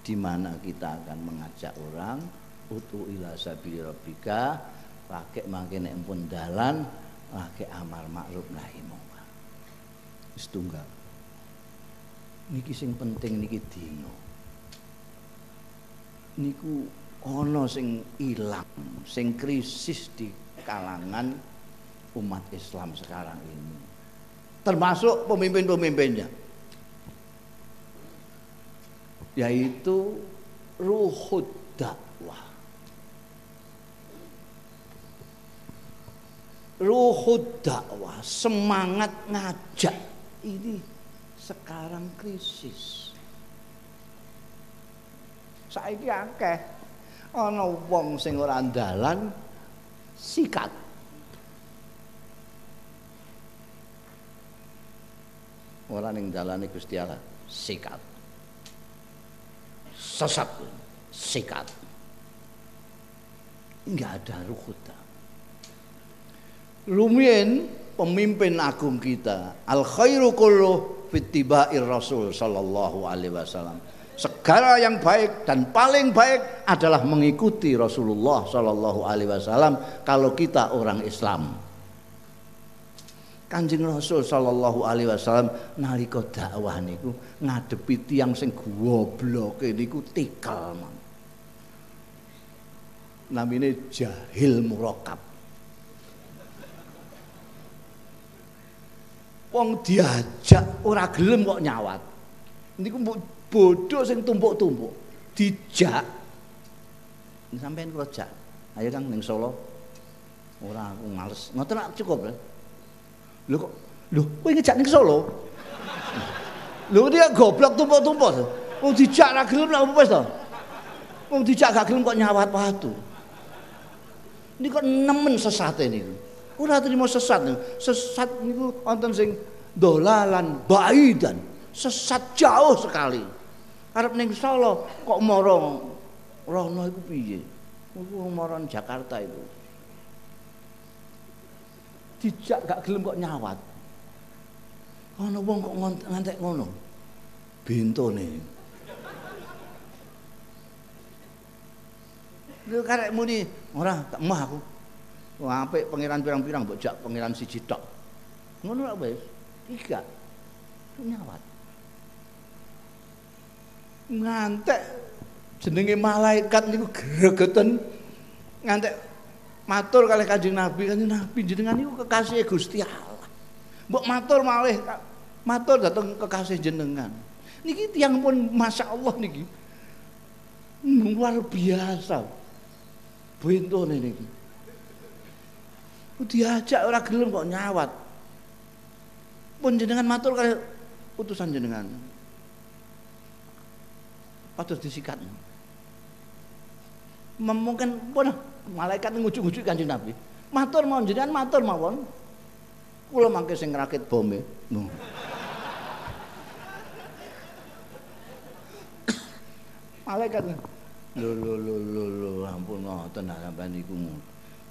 di mana kita akan mengajak orang utu ila sabili rabbika pakai mangke nek pun dalan pakai amar makruf nahi mungkar. Wis niki sing penting niki dino niku ana sing ilang sing krisis di kalangan umat Islam sekarang ini. Termasuk pemimpin-pemimpinnya yaitu ruhud dakwah. Ruhud dakwah, semangat ngajak ini sekarang krisis. Saiki akeh ana wong sing ora andalan sikat. Ora ning dalane Gusti Allah, sikat sesat sikat enggak ada ruhuta lumien pemimpin agung kita. Al khairu kullu fittiba'ir Rasul sallallahu alaihi wasallam. Segala yang baik dan paling baik adalah mengikuti Rasulullah sallallahu alaihi wasallam kalau kita orang Islam. Kanjeng Rasul sallallahu alaihi wasallam nalika dakwah niku ngadepi tiyang sing gobloke niku tikal. Namine jahil murakab. Wong diajak ora gelem kok nyawat. Niku bodoh sing tumpuk-tumpuk. Dijak. Sampeyan jak. Ayo Kang ning Solo. Ora aku males. Ngoten cukup. Lho kok lho kowe ngejak ning Solo? Lho dia goblok tumpuk-tumpuk. Wong dijak ra gelem lak wis to. Wong dijak gak gelem kok nyawat watu. Ini kok nemen sesate niku. Ora terima sesat. Sesat niku wonten sing dolalan baidan. Sesat jauh sekali. Arep ning Solo kok mara rono iku piye? Iku mara Jakarta itu. Dijak gak gelem kok nyawat. Ana wong kok ngantek ngono. Bentone. Lha karek muni ora tak mah aku. Wah, apik pangeran pirang-pirang mbok jak pangeran siji tok. Ngono lak wis. Tiga. Nyawat. Ngantek jenenge malaikat niku gregeten ngantek matur kalih Kanjeng Nabi, Kanjeng Nabi jenengan niku kekasih Gusti Allah. Mbok matur malih matur dateng kekasih jenengan. Niki tiyang pun Masya Allah niki. Luar biasa. Bentone niki. diajak ora gelem kok nyawat. Pun jenengan matur kali utusan jenengan. Patut disikat. Mungkin pun malaikat ngujuk-ngujuk kanjeng Nabi. Matur mau jenengan matur mawon. Kula mangke sing ngrakit bome. (coughs) Malaikat lho lho lho lho ampun ngoten sampean niku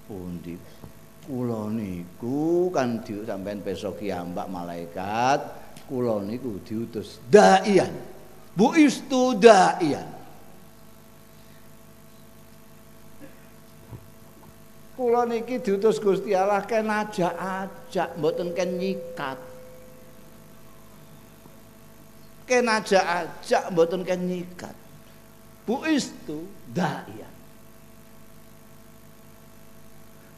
pundi kula niku kan di sampean besok kiambak malaikat kula niku diutus daian bu istu daian kula niki diutus Gusti Allah ken ajak-ajak mboten ken nyikat ken ajak-ajak mboten ken nyikat bu istu daian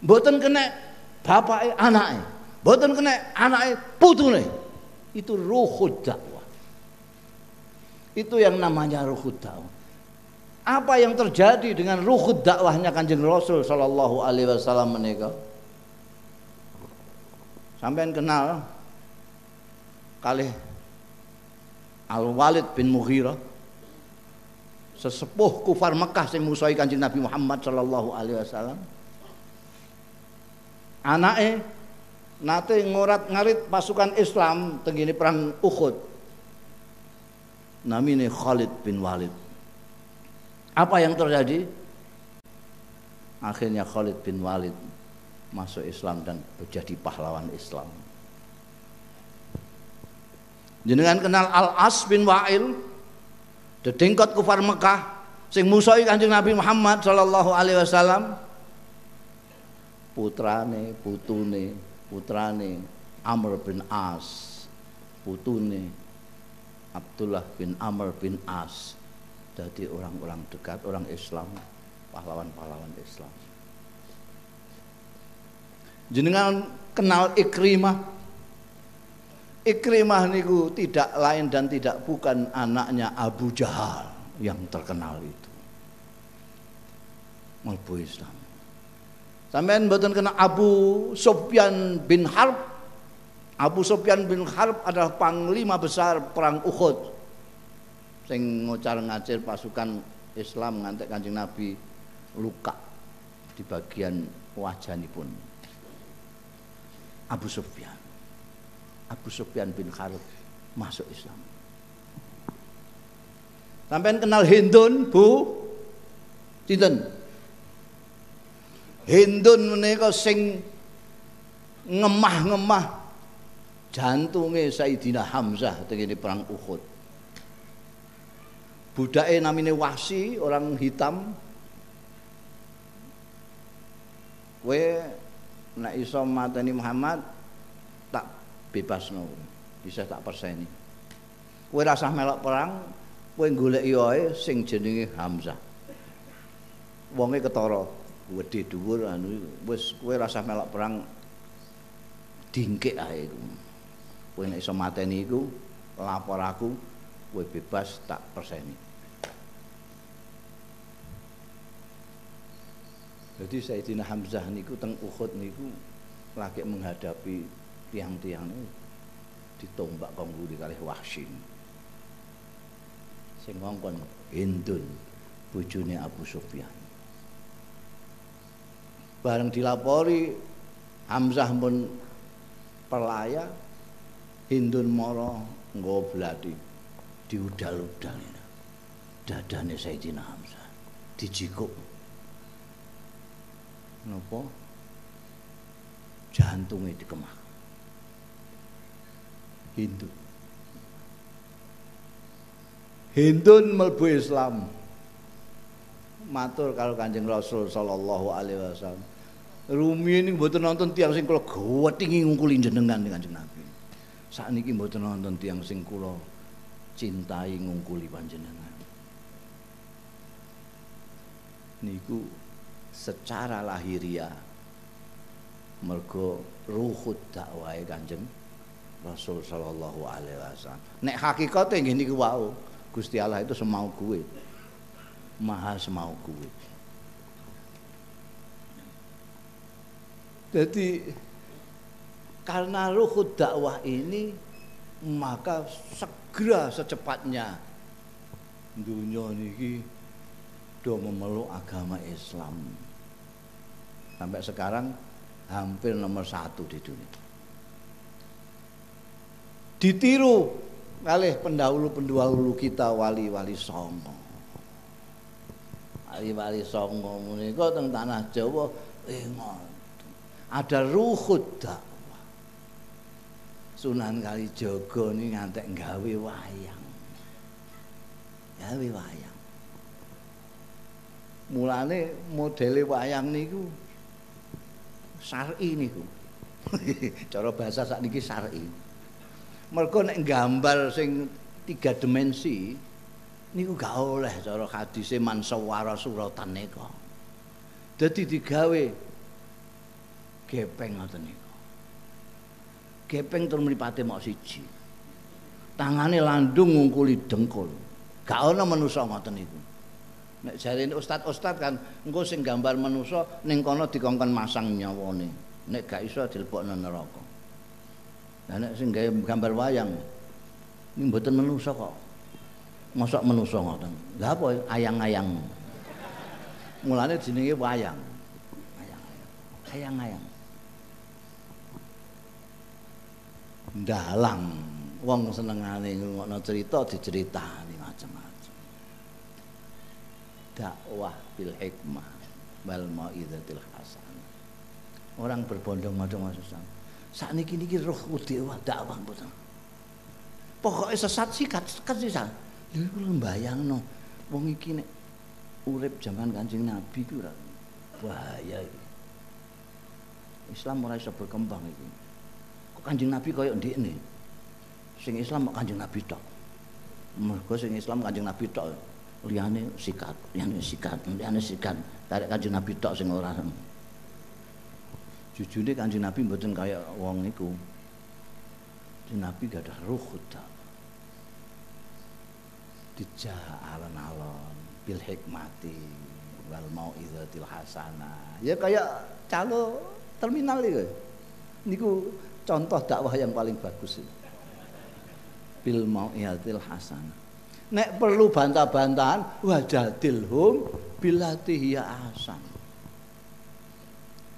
Mboten kena bapake anake. Mboten kena anake putune. Itu ruhud dakwah. Itu yang namanya ruhud dakwah. Apa yang terjadi dengan ruhud dakwahnya Kanjeng Rasul sallallahu alaihi wasallam menika? Sampean kenal kali Al Walid bin Mughirah sesepuh kufar Mekah sing musuhi Kanjeng Nabi Muhammad sallallahu alaihi wasallam. Anake nate ngorat ngarit pasukan Islam tenggini perang Uhud. Namine Khalid bin Walid apa yang terjadi? Akhirnya Khalid bin Walid masuk Islam dan menjadi pahlawan Islam. Jenengan kenal Al-As bin Wa'il dedengkot kufar Mekah sing musuhi Kanjeng Nabi Muhammad sallallahu alaihi wasallam. Putrane putune putrane Amr bin As putune Abdullah bin Amr bin As jadi orang-orang dekat orang Islam pahlawan-pahlawan Islam jenengan kenal Ikrimah Ikrimah niku tidak lain dan tidak bukan anaknya Abu Jahal yang terkenal itu Malbu Islam Sampeyan mboten kena Abu Sufyan bin Harb. Abu Sufyan bin Harb adalah panglima besar perang Uhud. Sing ngocar-ngacir pasukan Islam ngantek Kanjeng Nabi luka di bagian wajahipun. Abu Sufyan. Abu Sufyan bin Harb masuk Islam. Sampeyan kenal Hindun, Bu? Sinten? Hindun menika sing ngemah-ngemah jantunge Sayyidina Hamzah tengene perang Uhud. Budake namine Wasi, orang hitam. Kowe nek iso mateni Muhammad tak bebasno. Bisa tak perseni. Kowe rasah melok perang, kowe golek wae sing jenenge Hamzah. Wonge ketara, gedhe dhuwur anu wis kowe rasah melok perang dingkik ae iku. Kowe nek iso mateni iku lapor aku, kowe bebas tak perseni. Jadi Sayyidina Hamzah niku teng Uhud niku lagi menghadapi tiang-tiang ditombak kongguli kalih Wahsy. Sing ngongkon Hindun bojone Abu Sufyan. Bareng dilapori Hamzah pun pelaya Hindun moro nggawa blati diudal-udal dadane Sayyidina Hamzah. Dijikuk. Napa? Jantungnya dikemah. Hindu. Hindun melbu Islam. Matur kalau Kanjeng Rasul sallallahu alaihi wasallam. Rumi ini mboten nonton tiang sing kula gawethingi ngungkuli jenengan Kanjeng Nabi. Sakniki mboten nonton tiang sing kula cintai ngungkuli panjenengan. Niku secara lahiriah mergo ruhut dakwah Kanjeng Rasul sallallahu alaihi wasallam. Nek hakikate nggih niku wau, Gusti Allah itu semau gue. Maha semau gue. Jadi karena ruhut dakwah ini maka segera secepatnya. Dunia niki do memeluk agama Islam. Sampai sekarang hampir nomor satu di dunia. Ditiru oleh pendahulu-pendahulu kita wali-wali songo. Wali-wali songo menika teng tanah Jawa eh ada ruhut. Sunan Kalijaga ini ngantek gawe wayang. Gawe wayang. Mulane modele wayang niku syar'i niku. (laughs) Cara bahasa sakniki syar'i. Mergo nek gambar sing tiga dimensi niku gak oleh cara hadise mansawara suratan nika. Dadi digawe gepeng ngoten niku. Gepeng tur mripate mok siji. Tangane landung ngungkuli dengkul. Gak ana manusa ngoten niku. Nek jarene ustad-ustad kan engko sing gambar manusa ning kono dikongkon masang nyawane. Nek gak iso dilebokno neraka. Lah nek sing gawe gambar wayang ini mboten manusa kok. Mosok manusa ngoten. Lah apa ayang-ayang. Mulane jenenge wayang. Ayang-ayang. Ayang-ayang. Dalang. Wong senengane ngrungokno cerita diceritani macam-macam. Dakwah bil hikmah wal mau'izatil hasanah. Orang berbondong-bondong masuk saat niki niki roh dakwah dakwah mboten. Pokoknya sesat sikat sikat sisan. Lha iku mbayangno wong iki nek urip zaman Kanjeng Nabi ku bahaya Islam ora iso berkembang iki Kanjeng Nabi kaya ndekne. Sing Islam kok Kanjeng Nabi tok. Mergo sing Islam Kanjeng Nabi tok. Liyane sikat, liyane sikat, liyane sikat. Tarik Kanjeng Nabi tok sing ora. Jujune Kanjeng Nabi mboten kaya wong niku. Kanjeng Nabi gak ada ruh ta. Dija alon-alon bil hikmati wal mau'izatil hasanah. Ya kayak calo terminal iki. Niku contoh dakwah yang paling bagus itu bil mau'iyatil hasanah nek perlu bantah-bantahan wajadilhum bilatihi ya asan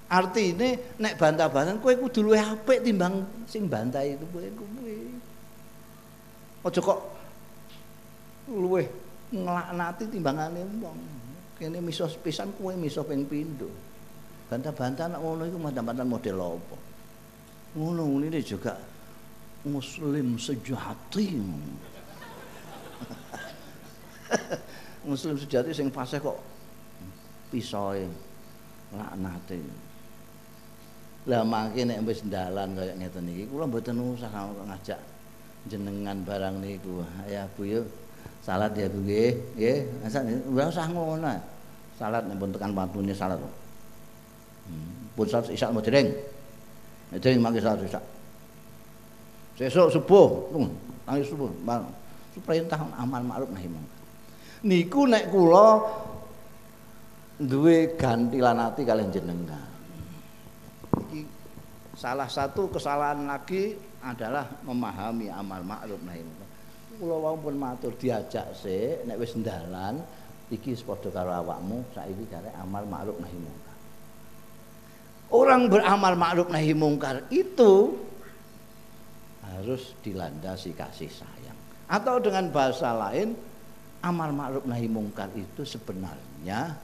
artinya nek bantah-bantahan kowe kudu luwih apik timbang sing bantah itu kowe kowe aja kok luwih nglaknati timbangane wong. Kene miso pisan kowe miso ping pindho. Bantah-bantahan ngono iku bantah-bantahan model apa Ngono ini juga muslim sejati. (laughs) muslim sejati sing fase kok pisoe laknate. Lah mangke nek wis ndalan kaya ngeten iki kula mboten usah ngajak jenengan barang niku. Ya Bu yo salat ya Bu nggih. Nggih, ora usah ngono. Salat nek pun tekan waktune salat. Hmm. Pun salat isya modering. Modering mangke isya. Sesuk subuh, nangis subuh, bang. Perintah amal ma'ruf nahi mungkar. Niku nek kula duwe ganti lanati kalian jenengan. Iki salah satu kesalahan lagi adalah memahami amal ma'ruf nahi mungkar. Kula wau pun matur diajak sik nek wis ndalan iki padha karo awakmu saiki jare amal ma'ruf nahi mungkar. Orang beramal ma'ruf nahi mungkar itu harus dilandasi kasih sayang. Atau dengan bahasa lain, amal ma'ruf nahi mungkar itu sebenarnya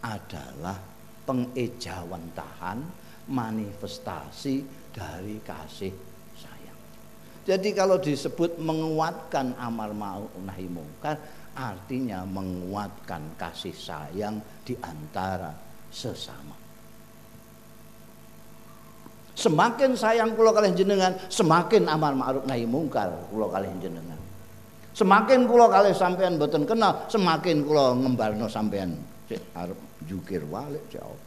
adalah pengejawantahan manifestasi dari kasih sayang. Jadi kalau disebut menguatkan amal ma'ruf nahi mungkar artinya menguatkan kasih sayang di antara sesama. Semakin sayang kula kalih jenengan, semakin amal ma'ruf nahi mungkar kula kalih jenengan. Semakin kula kalih sampean boten kenal, semakin kula ngembalno sampean sik arep jukir walik cek apa.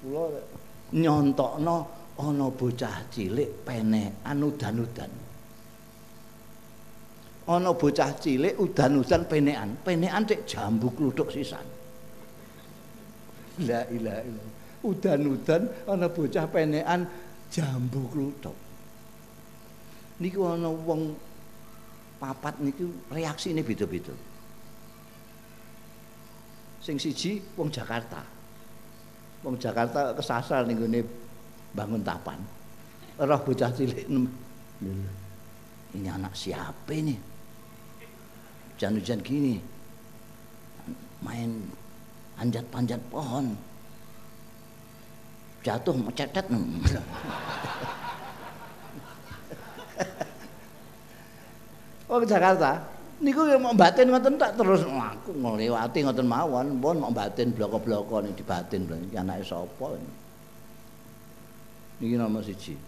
Kula nyontokno ana bocah cilik penekan udan-udan. Ana bocah cilik udan-udan penekan, penekan cek jambu kluthuk sisan. La ilaha illallah. Udan-udan ana bocah penekan jambu kluthuk. Niku ana wong papat niku reaksine beda-beda. Sing siji wong Jakarta. Wong Jakarta kesasar ning gone bangun tapan. Roh bocah cilik ini anak siapa ini? Hujan-hujan gini main panjat-panjat pohon. Jatuh mecetet. (laughs) oh Jakarta. Niku yang mau batin ngoten tak terus aku ngliwati ngoten mawon, pun mau batin bloko-bloko nih dibatin iki anake sapa ini. Niki nomor siji.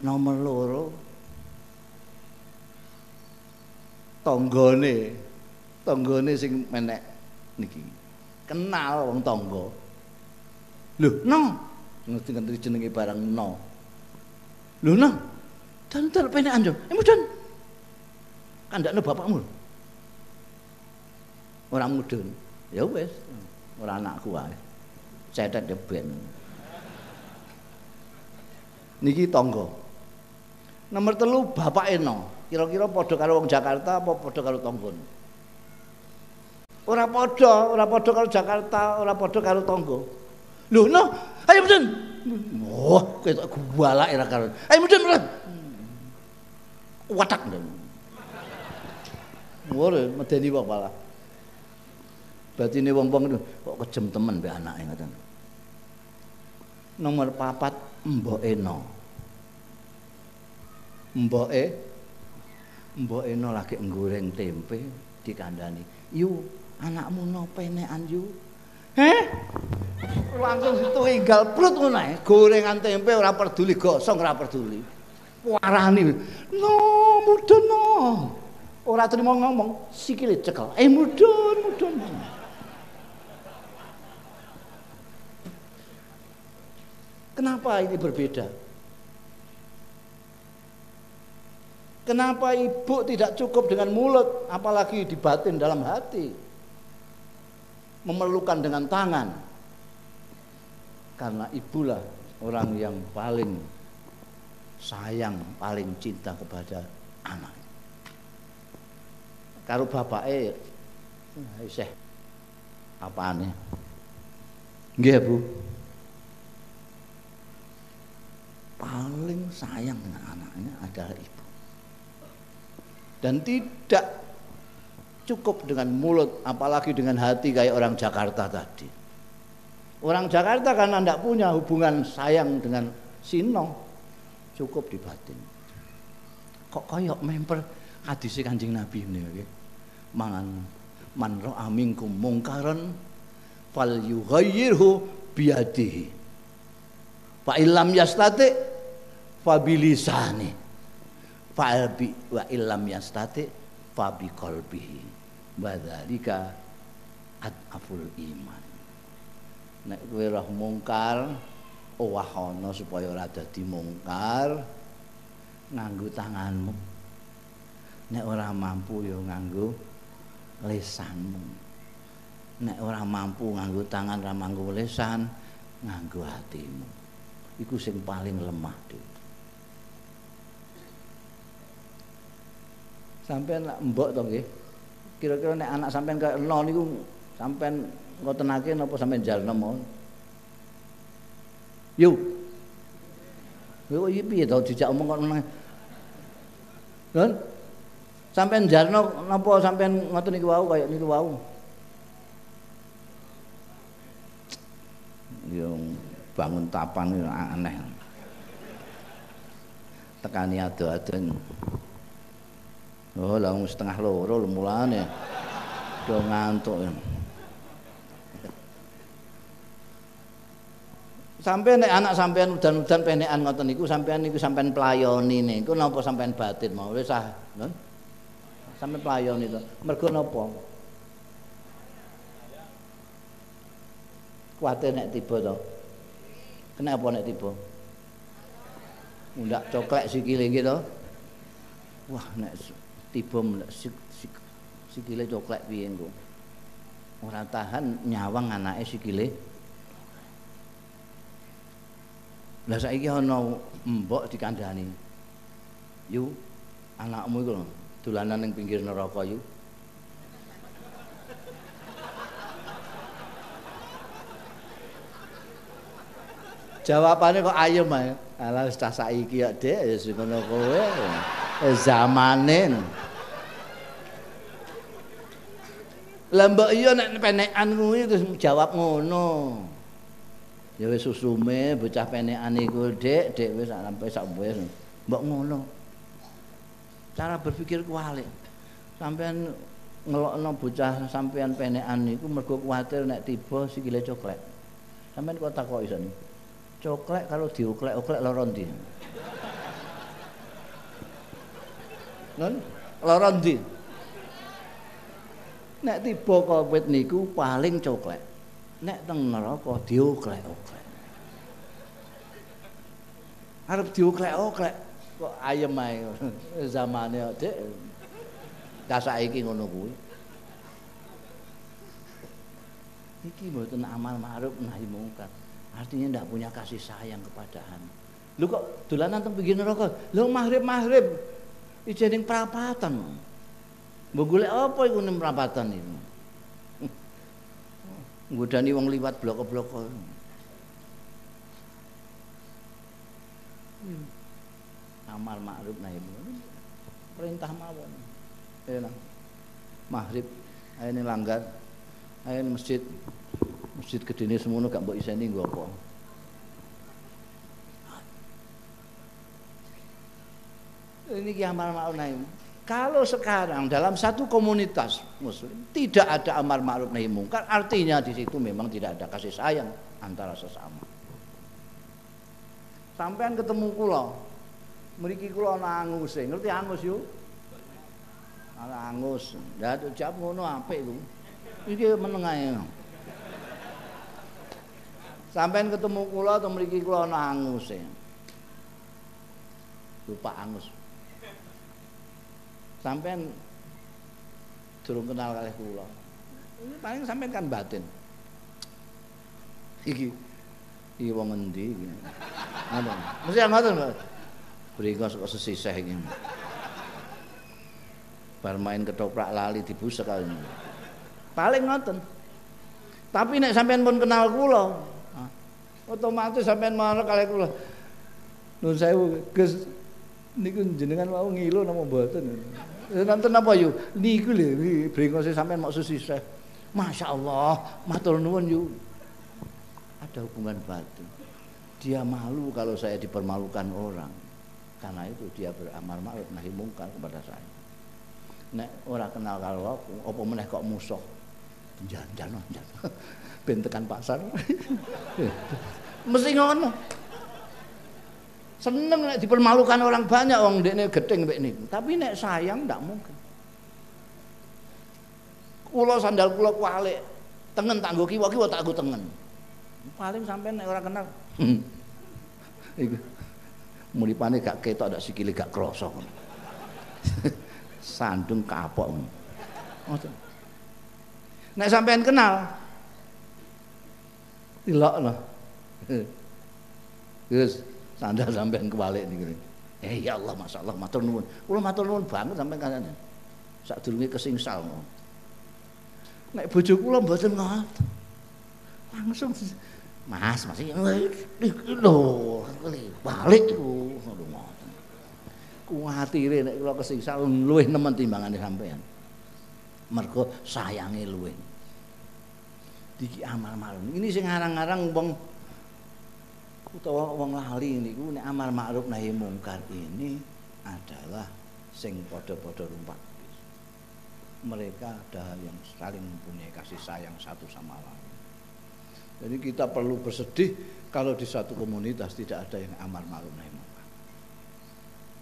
Nomor loro tanggane tanggane sing menek niki kenal wong tangga. Lho, no. Ngerti ngerti jenenge barang no. Lho, no. Dan ter penekan yo. Eh mudun. Kandakne bapakmu. Ora mudun. Ya wis. Ora anakku wae. Cetet ya ben. Niki tangga. Nomor telu bapak Eno. Kira-kira padha karo wong Jakarta apa padha karo tanggane? Ora padha, ora padha karo Jakarta, ora padha karo Tonggo. Lho, no, ayo mudun. Oh, ketok gubalake ra karo. Ayo mudun, mudun. Watak ndang. Wore medeni wong pala. Batine wong-wong kok kejem temen mbek anake ngoten. Nomor papat Mbok Eno. Mboke Mbok Eno lagi nggoreng tempe dikandani. Yuk anakmu no penekan yu Heh? Langsung tinggal perut ngono ae. Gorengan tempe ora peduli, gosong ora peduli. Warani. No, mudun no. Ora terima ngomong, sikile cekel. Eh mudun, mudun. Kenapa ini berbeda? Kenapa ibu tidak cukup dengan mulut, apalagi di batin dalam hati? Memerlukan dengan tangan. Karena ibulah orang yang paling sayang, paling cinta kepada anak. Karo bapake isih apane? Nggih, Bu. Paling sayang dengan anaknya adalah ibu. Dan tidak cukup dengan mulut apalagi dengan hati kayak orang Jakarta tadi Orang Jakarta karena tidak punya hubungan sayang dengan Sino, cukup di batin. Kok koyok memper hadis Kanjeng Nabi ini nggih. Mangan man ra'a mungkaran fal yughayyirhu biyadihi. Fa illam yastati fa bilisani. Fa bi wa illam yastati fa bi qalbihi. Wa dzalika adaful iman. nek kowe roh mungkar owahono supaya ora dadi mungkar nganggo tanganmu nek ora mampu ya nganggo lesanmu nek ora mampu nganggo tangan ora nganggo lesan nganggo hatimu iku sing paling lemah dhewe sampean mbok to nggih kira-kira nek anak sampean kaya eno niku sampean ngoten akeh napa sampean jalno mau Yo. Yo iki piye to dijak omong kok meneh. Kan? Sampeyan jarno napa sampeyan ngoten niku wau kaya niku wau. Yo bangun tapan aneh. Tekani ado-ado. Oh, lah setengah loro mulane. Do ngantuk. Sampai nek anak sampean udan-udan penekan ngoten niku sampean niku sampean playoni niku napa sampean batin mau wis ah, non? Sampean playoni to. Mergo napa? Kuate nek tiba to. Kenapa nek tiba? Mundak coklek sikile iki to. Wah nek tiba mundak sikile coklek piye engko? Ora tahan nyawang anake sikile. Lah saiki ana mbok dikandhani. Yu, anakmu iku dolanan ning pinggir neraka yu. Jawabane kok ayem ae. Alah wis tak saiki ya, Dik, ya sing ngono kowe. Zamanen. Lah mbok iya nek penekan kuwi terus jawab ngono. ya wis susume bocah penekan iku dik dik wis sampe sak wis mbok ngono cara berpikir kualik sampean ngelokno bocah sampean penekan iku mergo kuwatir nek tiba sikile coklek sampean kok takok iso coklek kalau dioklek-oklek lara ndi non lara ndi nek tiba covid niku paling coklek nek teng neraka dioklek-oklek. Arep dioklek-oklek kok ayem ae (laughs) zamane Dik. Kasak iki ngono kuwi. Iki mboten amal ma'ruf nahi mungkar. Artinya ndak punya kasih sayang kepada anak. Lu kok dolanan teng pinggir neraka? Lu maghrib-maghrib ijening perapatan. Mbok golek apa iku ning perapatan itu? (laughs) nggodani wong liwat bloko-bloko. Hmm. Amal ma'ruf nahi Perintah mawon. Ya Maghrib ayo langgar. Ayo masjid. Masjid gedene semono gak mbok iseni nggo apa. Ini ki amal ma'ruf nahi kalau sekarang dalam satu komunitas muslim tidak ada amar ma'ruf nahi mungkar, artinya di situ memang tidak ada kasih sayang antara sesama. Sampean ketemu kula, mriki kula angus, ngerti angus yuk? Ana angus, ya jawab ngono apik iku. Iki meneng ae. Sampean ketemu kula to mriki kula ana angus. Lupa angus. sampean durung kenal kalih kula. Paling sampean kan batin. Iki iki wong endi iki? Ngoten. Mesti ngoten, Pak. Bringos kok sesisih iki. Bar main ketoprak lali dibusek kali. Paling ngoten. Tapi nek sampean pun kenal kula, otomatis sampean marek kalih kula. Nun sewu, Gus niku jenengan mau ngilu napa mboten? Nonton apa yu? Niku lho, brengose sampean mau susi Masya Allah, matur nuwun yu. ada hubungan batin. Dia malu kalau saya dipermalukan orang. Karena itu dia beramal ma'ruf nahi mungkar kepada saya. Nek ora kenal kalau aku, apa meneh kok musuh. Jangan jangan. Bentekan pasar. Mesti ngono. Seneng nek dipermalukan orang banyak wong dekne gedeng mek niku. Tapi nek sayang ndak mungkin. Kula sandal kula kualik, tengen tanggo kiwa kiwa tak aku tengen. Paling sampai nek ora kenal. Iku. Mulipane gak ketok ndak sikile gak krasa. Sandung kapok. Nek sampean kenal. Dilokno. (laughs) Terus sandal sampean kebalik niku. Eh ya Allah masyaallah matur nuwun. Kula matur nuwun banget sampean kanjane. Sadurunge kesingsal. Nek bojo kula mboten ngoten. Langsung Mas, masih lho, balik ku. Kuwatire nek kula kesiksa luwih nemen timbangane sampean. Mergo sayange luwih. Diki amal ma'ruf. Ini sing ngarang-ngarang wong utawa wong lali niku nek amal ma'ruf nahi mungkar ini adalah sing padha-padha rumpak mereka ada yang saling mempunyai kasih sayang satu sama lain. Jadi kita perlu bersedih kalau di satu komunitas tidak ada yang amar ma'ruf nahi munkar.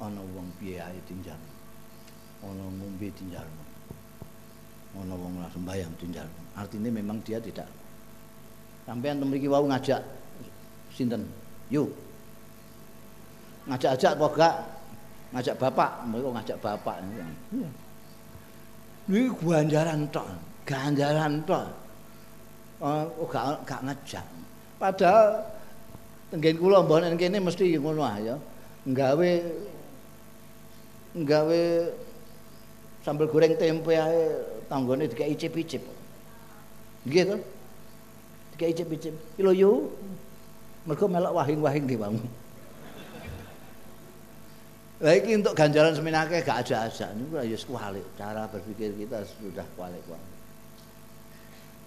Ana wong biayai tinjal. Ana ngombe tinjal. Ana wong ora sembayang tinjal. Artinya memang dia tidak sampean mriki wau ngajak sinten? Yuk. Ngajak-ajak kok gak ngajak bapak, mereka ngajak bapak. Ini ganjaran tok, ganjaran tok. Oh, gak gak ngejak. Padahal tenggen kula mboten kene mesti ngono ya. Nggawe nggawe sambal goreng tempe ae tanggane dikai icip-icip. To? Dikai icip-icip. Lho yo. Mergo melok wahing-wahing di bang. Lah iki untuk ganjaran seminake gak aja-aja niku ya kualik. Cara berpikir kita sudah kualik-kualik.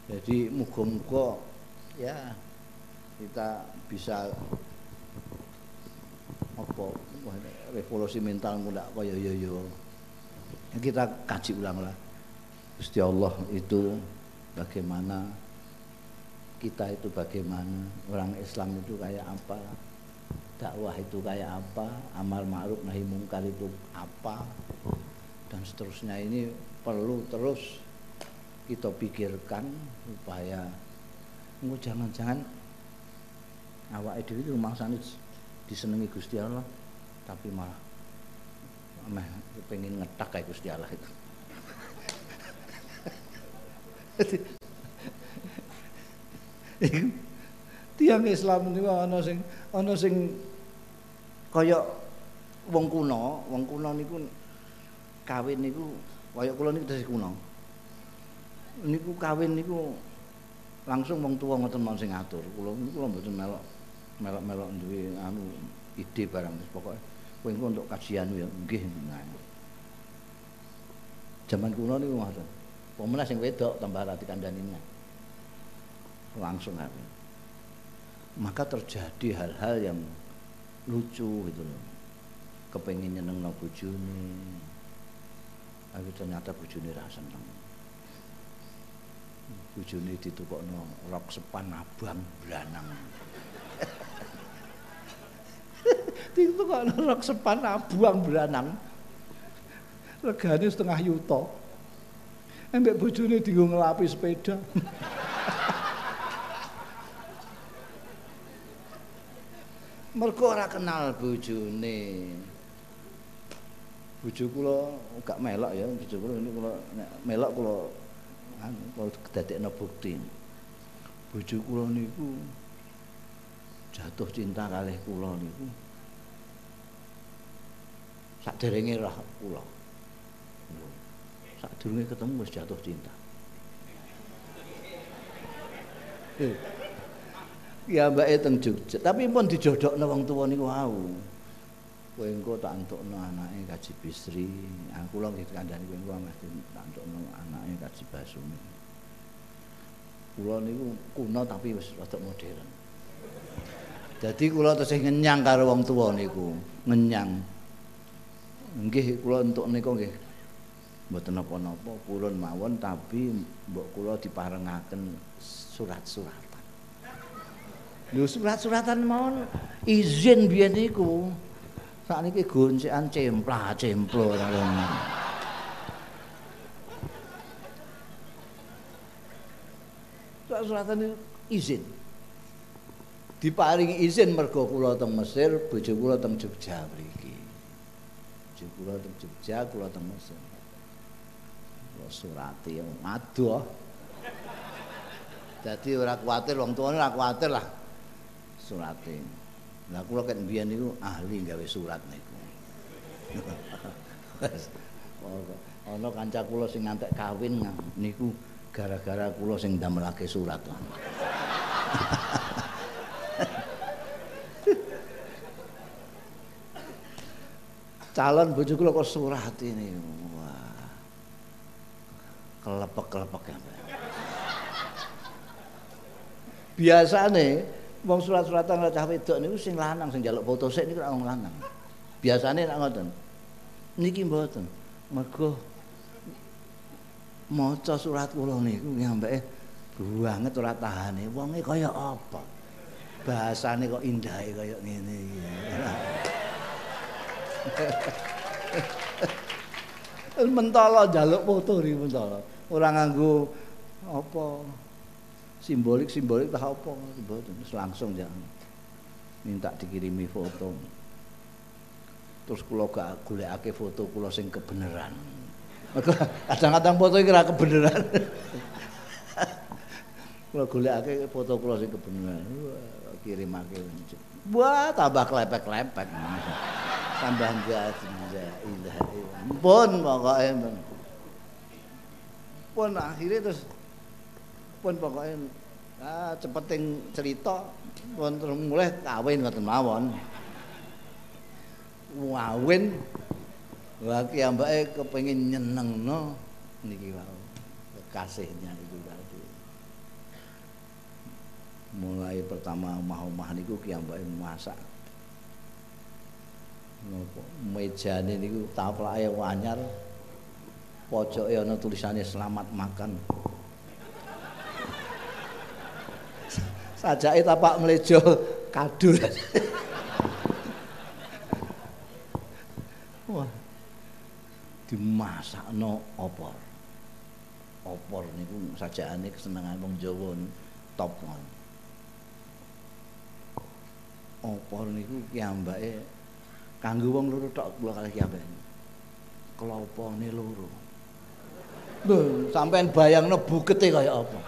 Jadi muga-muga ya kita bisa apa revolusi mental ndak kaya yo yo. Kita kaji ulang lah. Gusti Allah itu bagaimana kita itu bagaimana? Orang Islam itu kayak apa? Dakwah itu kayak apa, amal ma'ruf nahi mungkar itu apa? Dan seterusnya. Ini perlu terus kita pikirkan supaya mau jangan-jangan awak itu itu sana disenangi Gusti Allah tapi malah pengen ngetak kayak Gusti Allah itu tiang Islam itu ana sing ana sing kaya wong kuno, wong kuno niku kawin niku kaya kula niku dadi kuno. Niku kawin niku langsung wong tua ngoten mau sing ngatur. Kula niku kula mboten melok melok-melok duwe anu ide barang pokoke kowe untuk kajian ya nggih. Zaman kuno niku ngoten. Pemenang sing wedok tambah rati kandhani langsung kawin. Maka terjadi hal-hal yang lucu gitu loh. Kepengen nyeneng no bujuni tapi ternyata bujuni rasa seneng. Bujuni ditukok no rok sepan abang beranang (laughs) ditukok no rok sepan abang beranang regane setengah yuto embek bujuni dienggo ngelapi sepeda. Mergo ora kenal bojone. Bojo kula gak melok ya bojo kula ini kula melok kula anu kula dadekno bukti. Bojo kula niku jatuh cinta kalih kula niku. Sakderenge roh kula sadurunge ketemu wis jatuh cinta eh. ya mbak teng Jogja tapi pun dijodokno wong tuwa niku wau kowe engko tak entukno anake kaji bisri aku lho nggih kandhani kowe engko mesti tak entukno anake kaji basumi kula niku kuno tapi wis rada modern Dadi kula tesih ngenyang karo wong tuwa niku, ngenyang. Nggih kula entuk niku nggih. Mboten napa-napa, purun mawon tapi mbok kula diparengaken surat-suratan. Lho surat-suratan mawon izin biyen niku. Sakniki goncekan cemplah cemplo Surat-suratan izin. Diparingi izin mergo kula teng Mesir, bojo kula teng Jogja mriki. Bojo kula teng Jogja, kula teng Mesir. Kula surati adoh. Dadi ora kuwatir wong tuane ora kuwatir lah surate. Lah kula ket mbiyen niku ahli gawe surat niku. Ana kanca kula sing ngantek kawin niku gara-gara kula sing ndamelake surat. Calon bojo kula kok surat ini. Kelepek-kelepek ya. biasane wong surat-suratan karo cah wedok niku sing lanang sing njaluk foto sik niku wong lanang. Biasane nek ngoten. Niki mboten. Mergo maca surat kula niku nyambeke banget ora tahane. Wonge kaya apa? Bahasane kok indahe kaya ngene iki. (laughs) mentala njaluk foto niku mentala. Ora nganggo apa? simbolik-simbolik tak apa. Mboten langsung jangan minta dikirimi foto. Terus kula gak golekake foto kula sing kebenaran. (laughs) Kadang-kadang foto iki ora kebenaran. (laughs) Kula golekake foto kula sing kebenaran. Kirimake. Wah tambah klepek-klepek. (laughs) Tambah enggak ilah pun pokoke pun akhirnya terus pun pokoknya ah, cepeting cerita pun terus mulai kawin ngoten mawon. Wawin lagi ambake kepengin nyenengno niki wau kekasihnya itu tadi mulai pertama omah-omah niku ki ambake masak. Napa mejane niku taplake anyar pojoke ana tulisane selamat makan sajake tapak mlejo kadul. Wah. Dimasakno opor. Opor niku sajakane kesenengan wong Jawa top ngono. Opor niku kiambake kanggo wong loro tok kula kalih kiambake. Kelopone loro. Lho, sampean bayangno bukete kaya apa?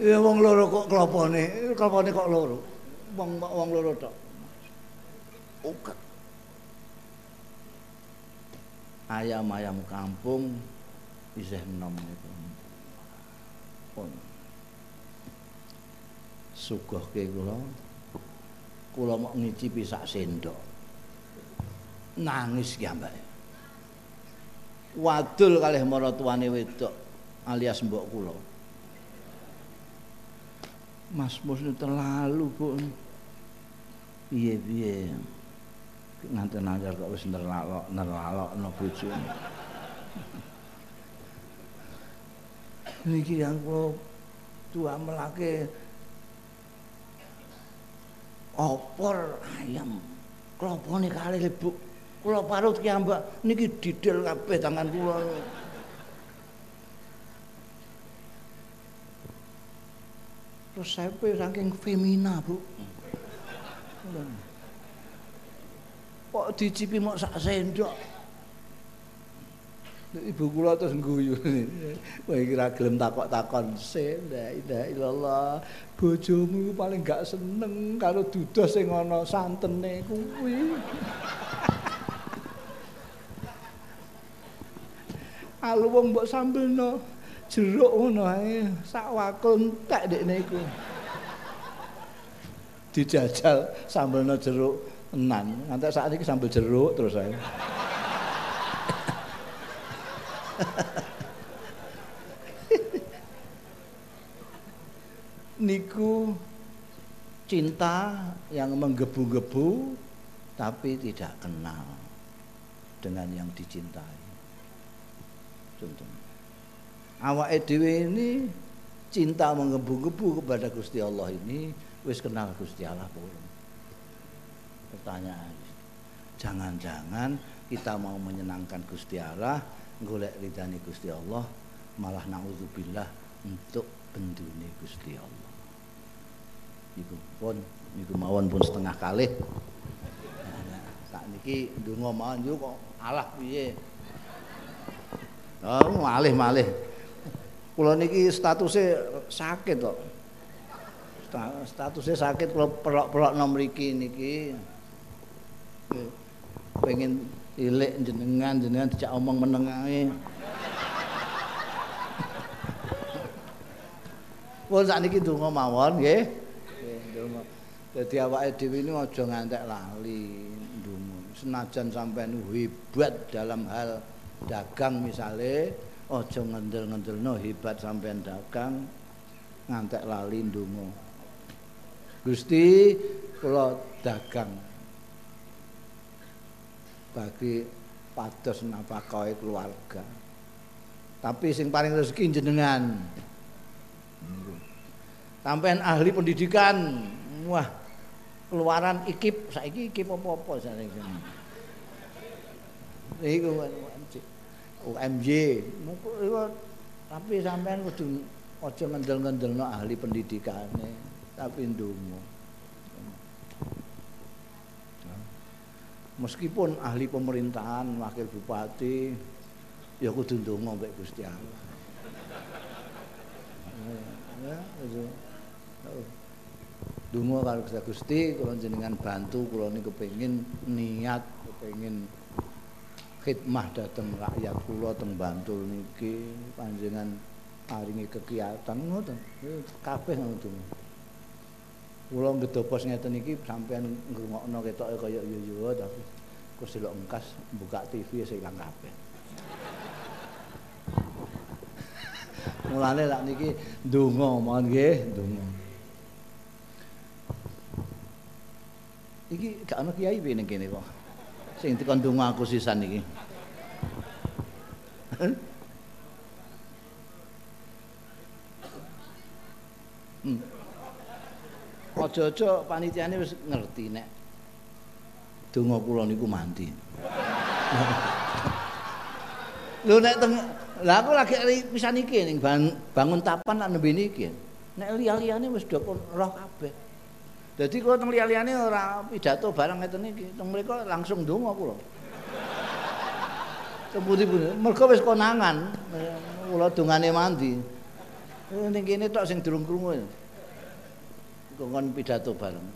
Ya wong loro kok klopone, klopone kok loro. Wong wong loro tok. Uket. Ayam-ayam kampung isih enom itu. Pun. Suguhke kula. Kula mau ngicipi sak sendok. Nangis ki ambake. Wadul kalih maratuwane wedok alias mbok kula. Mas Mus ini terlalu bu Iya iya Nanti nanti kok wis nerlalok Nerlalok no bucu (laughs) Niki yang kok Tua melake Opor ayam. Kelopone kali bu Kulo parut ki mbak Niki didel kabeh tangan kulo resepe saking femina, Bu. Kok dicipi mok sak sendok. Ibu kula terus ngguyu. Wah iki ra gelem takok-takon se, la illallah. Bojomu paling gak seneng karo dudos sing ana santene kuwi. Alu wong mbok sambelno. jeruk ngono ae sak wakul entek dekne iku dijajal sambelna jeruk enan nganti saat ini sambel jeruk terus ae (laughs) niku cinta yang menggebu-gebu tapi tidak kenal dengan yang dicintai. Contoh. Awak dhewe ini cinta menggebu-gebu kepada Gusti Allah ini wis kenal Gusti Allah belum? Pertanyaan. Jangan-jangan kita mau menyenangkan Gusti Allah, golek ridani Gusti Allah, malah naudzubillah untuk bendune Gusti Allah. Iku pun niku mawon pun setengah kali. Sak niki ndonga mawon kok alah piye. Oh, malih-malih. Kula niki statusnya sakit kok. Statusnya sakit kula pelok-pelok nom mriki niki. Pengen ilik jenengan jenengan dijak omong meneng ae. Pun sakniki donga mawon nggih. Nggih, donga. Dadi awake dhewe ini aja ngantek lali. Senajan sampean hebat dalam hal dagang misale, aja ngendel-ngendelno hebat sampean dagang ngantek lali ndonga. Gusti kula dagang bagi pados nafkahe keluarga. Tapi sing paling rezeki jenengan. Sampean ahli pendidikan. Wah, keluaran ikip saiki ikip apa-apa saiki. Iku UMJ. Tapi sampean kudu aja ngendel-ngendelno ahli pendidikane, tapi ndonga. Meskipun ahli pemerintahan, wakil bupati, ya kudu ndonga mbek Gusti Allah. Dungo karo Gusti kula jenengan bantu kula niku kepengin niat kepengin khidmah dhateng rakyat kula teng Bantul niki panjenengan paringi kegiatan ngoten. Kabeh ngoten. Kula ngedopos ngeten iki sampean ngrungokno ketoke kaya yo-yo tapi kok silok engkas buka TV ya ilang kabeh. (laughs) Mulane lak niki ndonga mohon nggih ndonga. Iki gak ana kiai ning kene kok sing dikon ndonga aku sisan iki hmm. Aja-aja panitiane wis ngerti nek donga kula niku mandi. (laughs) Lho nek teng lah aku lagi pisan iki ning bangun tapan lan nembe niki. Nek liya-liyane wis do roh kabeh. Dadi kula teng liya-liyane ora pidato barang ngeten iki. Teng mriku langsung donga kula. Temputi-puti, mergo wis konangan. Kula dongane mandi. Ning kene tok sing durung krungu. Kongkon pidato bareng.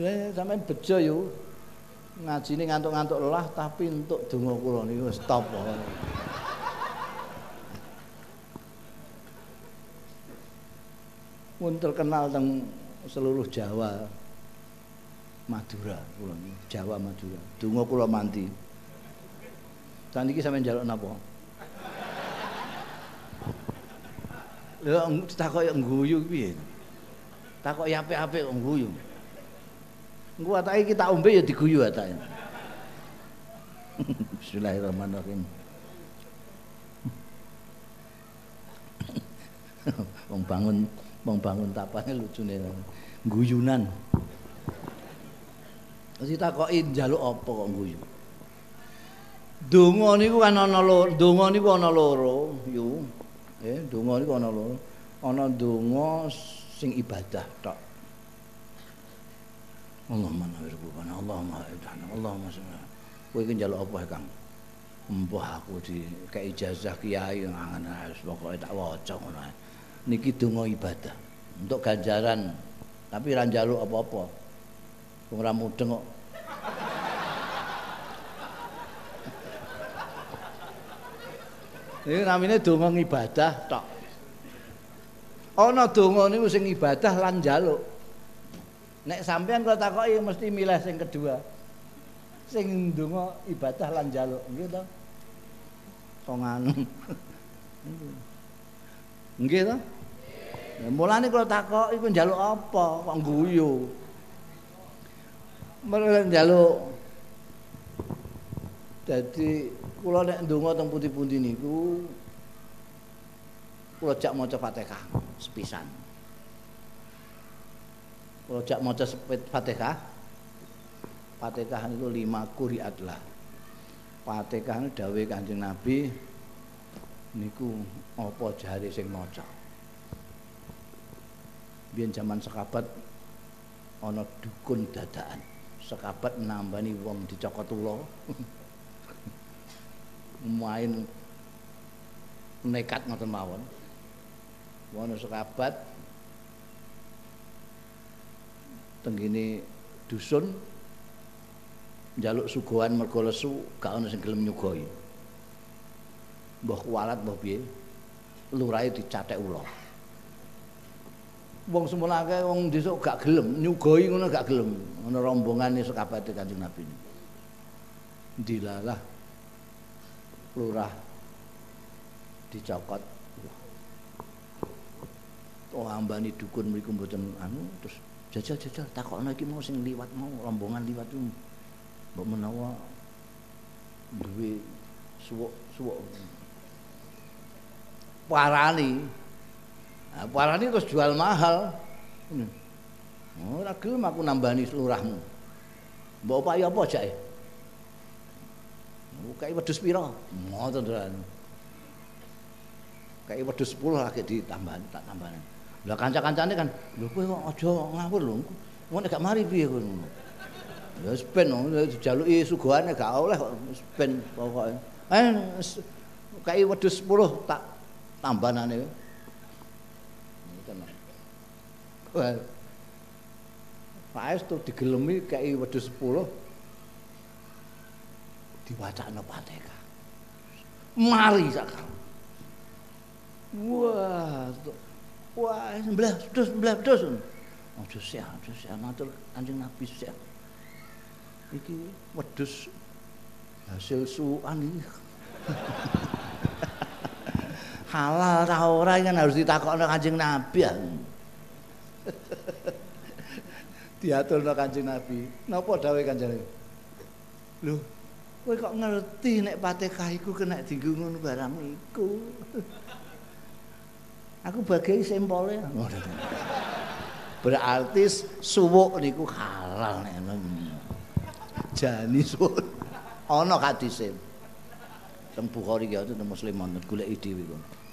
Ya sampean bejo yo. Ngajine ngantuk-ngantuk lelah tapi untuk donga kula niku stop. Pun terkenal teng seluruh Jawa. Madura kula Jawa Madura. Donga kula mandi saniki sampeyan njaluk napa? (laughs) Ya takok ngguyu piye? Takok apik-apik kok ngguyu. Engko atake kita ombe ya diguyu atake. (laughs) Bismillahirrahmanirrahim. (laughs) Wong bangun membangun tapane lucune guyunan. Mesti takoki njaluk apa kok guyu? Donga niku kan ana loro donga niku ana loro yu. Eh donga niku ana loro. Ana donga sing ibadah tok. Allahumma nabirubana Allahumma idhana Allahumma sallallahu kowe iki njaluk apa Kang? Mbah aku di kayak ijazah kiai ngangen pokoke tak waca ngono niki donga ibadah untuk ganjaran tapi ra njaluk apa-apa wong ra mudeng kok Ini namanya donga ibadah tok. Ana donga niku sing ibadah lan njaluk. Nek sampean kok takoki mesti milih sing kedua. Sing donga ibadah lan njaluk, nggih to? Nganu. (laughs) Nggih to? Mulane kula takok iku njaluk apa? Kok guyu. Mereka njaluk Jadi kula nek ndonga teng pundi-pundi niku kula jak maca Fatihah sepisan. Kula jak maca Fatihah. Fatihah itu lima kuriat lah. Fatihah dawe Kanjeng Nabi niku apa jari sing maca. Biyen zaman sekabat ana dukun dadaan. Sekabat nambani wong dicokot ulo. (laughs) main nekat ngoten mawon. Wono sekabat tenggini dusun njaluk suguhan mergo lesu gak ana sing gelem nyugoi. Mbah kualat mbah piye? Lurahe dicathek ula. Wong semono akeh wong desa gak gelem nyugoi ngono gak gelem. Ana rombongane sekabate Kanjeng Nabi. Dilalah lurah dicokot. Oh ambani dukun mriku mboten anu terus jajal-jajal takokno iki mau sing liwat mau rombongan liwat itu mbok menawa duwe suwuk-suwuk parani nah, parani terus jual mahal oh, ora gelem aku nambani lurahmu mbok upaya apa jake Kayak wedhus pira? Ngoten to. Kayak wedhus 10 lagi ditambah tak tambah. Lah kanca-kancane kan, lho kowe kok aja ngawur lho. Ngono gak mari piye kowe. Ya ben dijaluki suguhane gak oleh kok ben pokoke. Eh kayak wedhus 10 tak tambanane. Ngoten. Wah. Paes tuh digelemi kayak wedhus 10 diwacana Fatihah. Mari sakal. Wah, wah, sebelah, terus sebelah, terus. Aja sih, aja sih, matur Kanjeng Nabi sih. Iki wedhus hasil suan iki. (laughs) Halal ta ora kan harus ditakokno Kanjeng Nabi ya. Diaturno Kanjeng Nabi. Napa dawuh Kanjeng Nabi? Lho, Kowe kok ngerti nek Fatihah iku kena dienggo ngono barang iku. (laughs) Aku bagai sempole. Berarti suwuk niku halal nek jani suwuk. Ana hadise. Teng Bukhari ya teng Muslim wonten golek dhewe kok.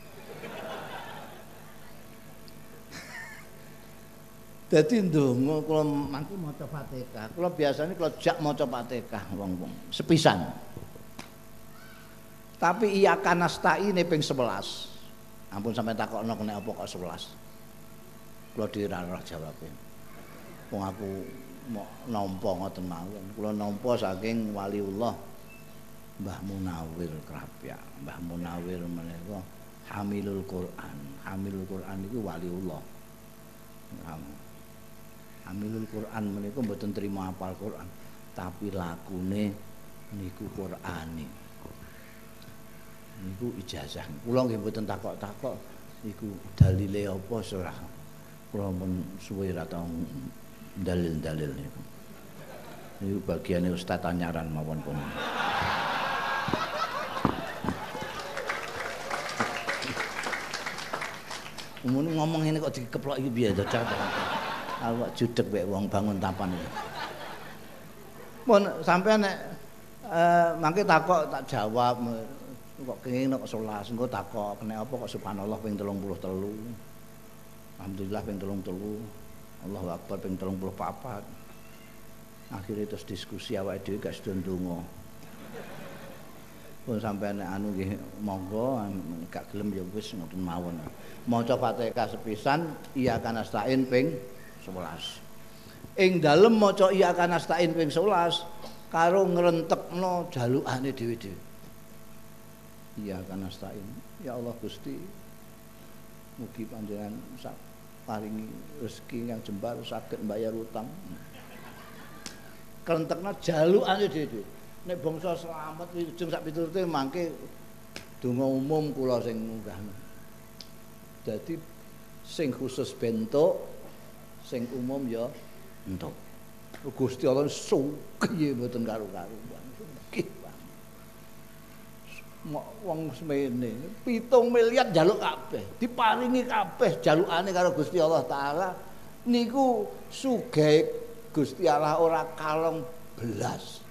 Dadi ndonga kula mangke maca Fatihah. Kula biasane kula jak maca Fatihah wong-wong sepisan. Tapi iya kanastai ini ping 11. Ampun sampai takokno kena apa kok 11. Kula ora jawabe. Wong aku nampa ngoten mawon. Kula nampa saking waliullah Mbah Munawir Krapya. Mbah Munawir menika Hamilul Quran. Hamilul Quran itu waliullah. Amilul Quran menika mboten terima apal Quran, tapi lakune niku Qurani. Niku ijazah. Kula nggih mboten takok-takok niku dalile apa ora. Kula pun suwe ra tau dalil-dalil niku. Niku bagiane ustaz tanyaran mawon pun. Umum ngomong ini kok dikeplok iki piye dadak. Awak judeg wek wong bangun tapan iki. Mun sampean nek eh mangke takok tak jawab kok kenging nek salat engko takok kena apa kok subhanallah ping 33. Alhamdulillah ping 33. Allahu akbar ping 34. Akhirnya terus diskusi awake dhewe gak sedo ndonga. Pun sampean nek anu nggih monggo gak gelem ya wis ngoten mawon. Maca Fatihah sepisan iya kana stain ping 11. Ing dalem maca iya kan astain ping 11 karo ngrentekno jalukane dhewe-dhewe. Iya kan astain. Ya Allah Gusti. Mugi panjenengan paringi rezeki yang jembar saged mbayar utang. Krentekno jalukane dhewe-dhewe. Nek bangsa selamat ujung sak piturute mangke donga umum kula sing munggah. Dadi sing khusus bentuk sing umum ya. Entuk. Gusti Allah sugih mboten karo-karuan sugih wong semene 7 miliar jaluk kabeh diparingi kabeh jalukane karo Gusti Allah taala. Niku sugih Gusti Allah ora kalong belas.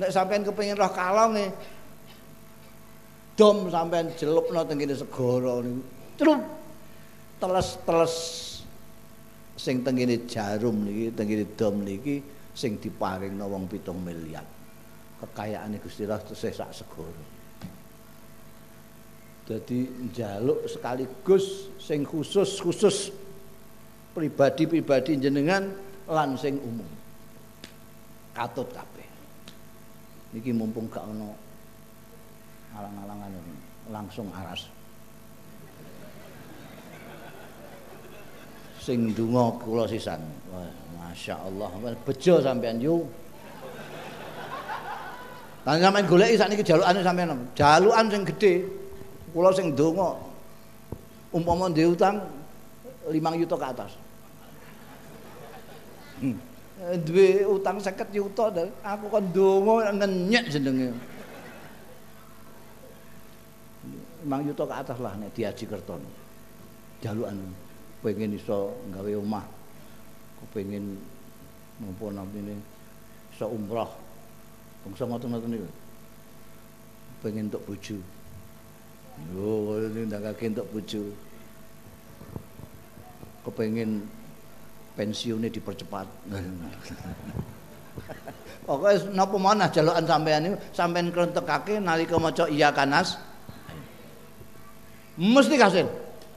Nek sampean kepengin roh kalonge dom sampean jelupno teng kene segara niku. Terus teles-teles sing teng kene jarum niki teng kene dom niki sing diparingno wong 7 miliar kekayaane Gusti Allah tesih sak segara Jadi njaluk sekaligus sing khusus-khusus pribadi-pribadi jenengan lan sing umum. Katut kabeh. Niki mumpung gak ono alang-alangan langsung aras. Sing donga kula sisan. Wah, masyaallah, bejo sampean yo. Lan sampean goleki sakniki jalukane sampean. Jalukan sing gedhe. Kula sing donga umpama ndek utang 5 juta ke atas. Hmm. Duwe utang 50 juta aku kan donga ngenyek jenenge. 5 juta ke atas lah nek diaji kerton. Jalukan pengen iso gawe omah. Kepengin mumpun ini iso umroh. Bangsa ngoten-ngoten niku. Pengen untuk bojo. Oh, ini ndakake entuk bojo. Kepengin pensiunnya dipercepat. (laughs) Pokoknya napa mana jalukan sampean ini sampean krentekake nalika maca iya kanas mesti kasil.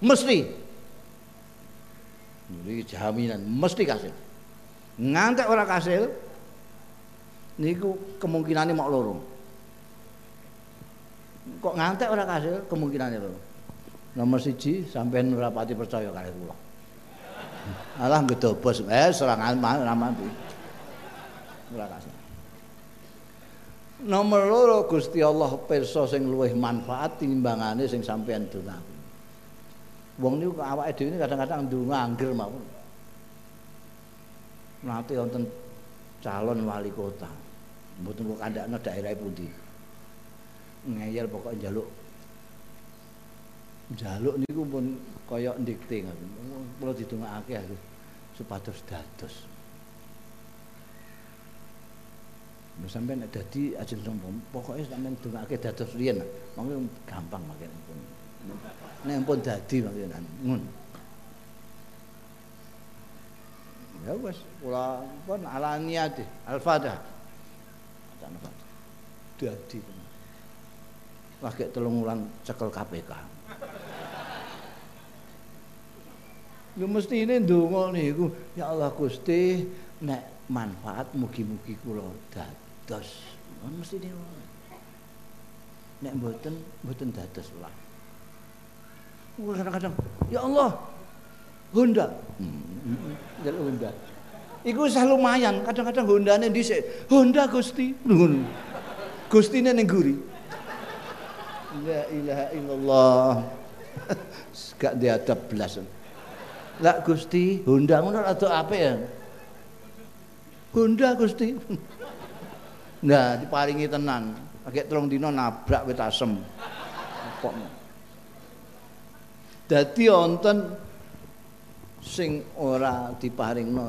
Mesti. Ini jaminan mesti kasil. Ngantek ora kasil niku kemungkinannya mau lorong. kok ngantek ora kasil kemungkinannya lho. Nomor siji sampean ora pati percaya kali kula. Alah gedobos eh serangan ramati. Ora kasil. Nomor loro Gusti Allah pirsa sing luwih manfaat timbangane sing sampean dongaken. Wong niku awake dhewe kadang-kadang ndonga angger mawon. Nanti wonten calon wali kota. Mboten kok kandhakno daerah pundi. ngeyel pokok njaluk njaluk niku pun kaya ndikte ngoten kula didongakake aku supados dados Nek sampeyan nek dadi ajeng pokoke sampeyan dongake dados riyen. Mangke gampang mangke pun. Nek pun dadi mangke ngono. Ya wis, kula pun ala niate, al-fatihah. Dadi lagi telung wulan cekel KPK. Ya mesti ini ndonga niku, ya Allah Gusti, nek manfaat mugi-mugi kula dados. Mesti ini Nek mboten, mboten dados lah. Kadang-kadang, ya Allah, Honda. Hmm, Honda. Iku sah lumayan, kadang-kadang Hondane dhisik. Honda Gusti. Ngono. Gustine ning guri. La ilaha illallah. (laughs) Gak diadab belas. Lah Gusti, Honda ngono atau apa ya? Honda Gusti. Nah, diparingi tenan. Pakai telung dino nabrak wit asem. Dadi wonten sing ora diparingno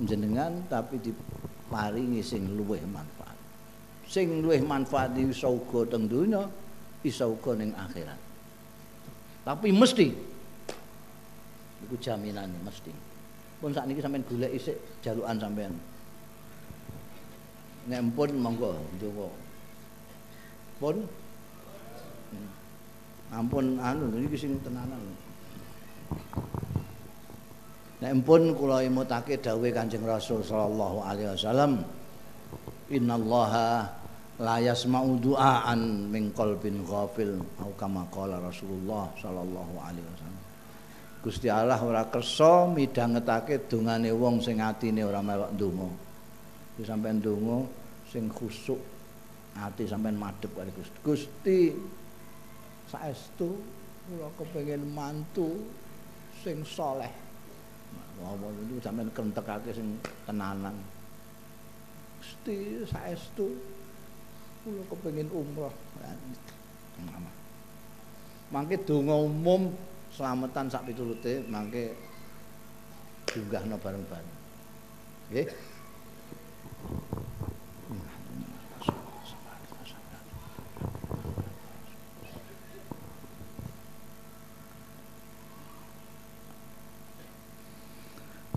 jenengan tapi diparingi sing luwih manfaat. Sing luwih manfaat iso uga teng donya, bisa uga ning akhirat. Tapi mesti iku jaminane mesti. Pun sakniki sampean golek isik jalukan sampean. Nek pun monggo ndonga. Pun. Ampun anu niki sing tenanan. Nek pun kula imutake dawuh Kanjeng Rasul sallallahu alaihi wasallam innallaha la yasma'u du'aan min qalbin ghafil au kama qala Rasulullah sallallahu alaihi wasallam. Gusti Allah ora kersa midhangetake dongane wong sing atine ora melok ndonga. Wis sampean ndonga sing khusuk ati sampean madhep kali Gusti. Gusti saestu kula kepengin mantu sing saleh. Apa itu sampean kentekake sing tenanan. Gusti saestu kula kepengin umroh. Mangke donga umum selamatan sak piturute mangke diunggahno bareng-bareng. Nggih.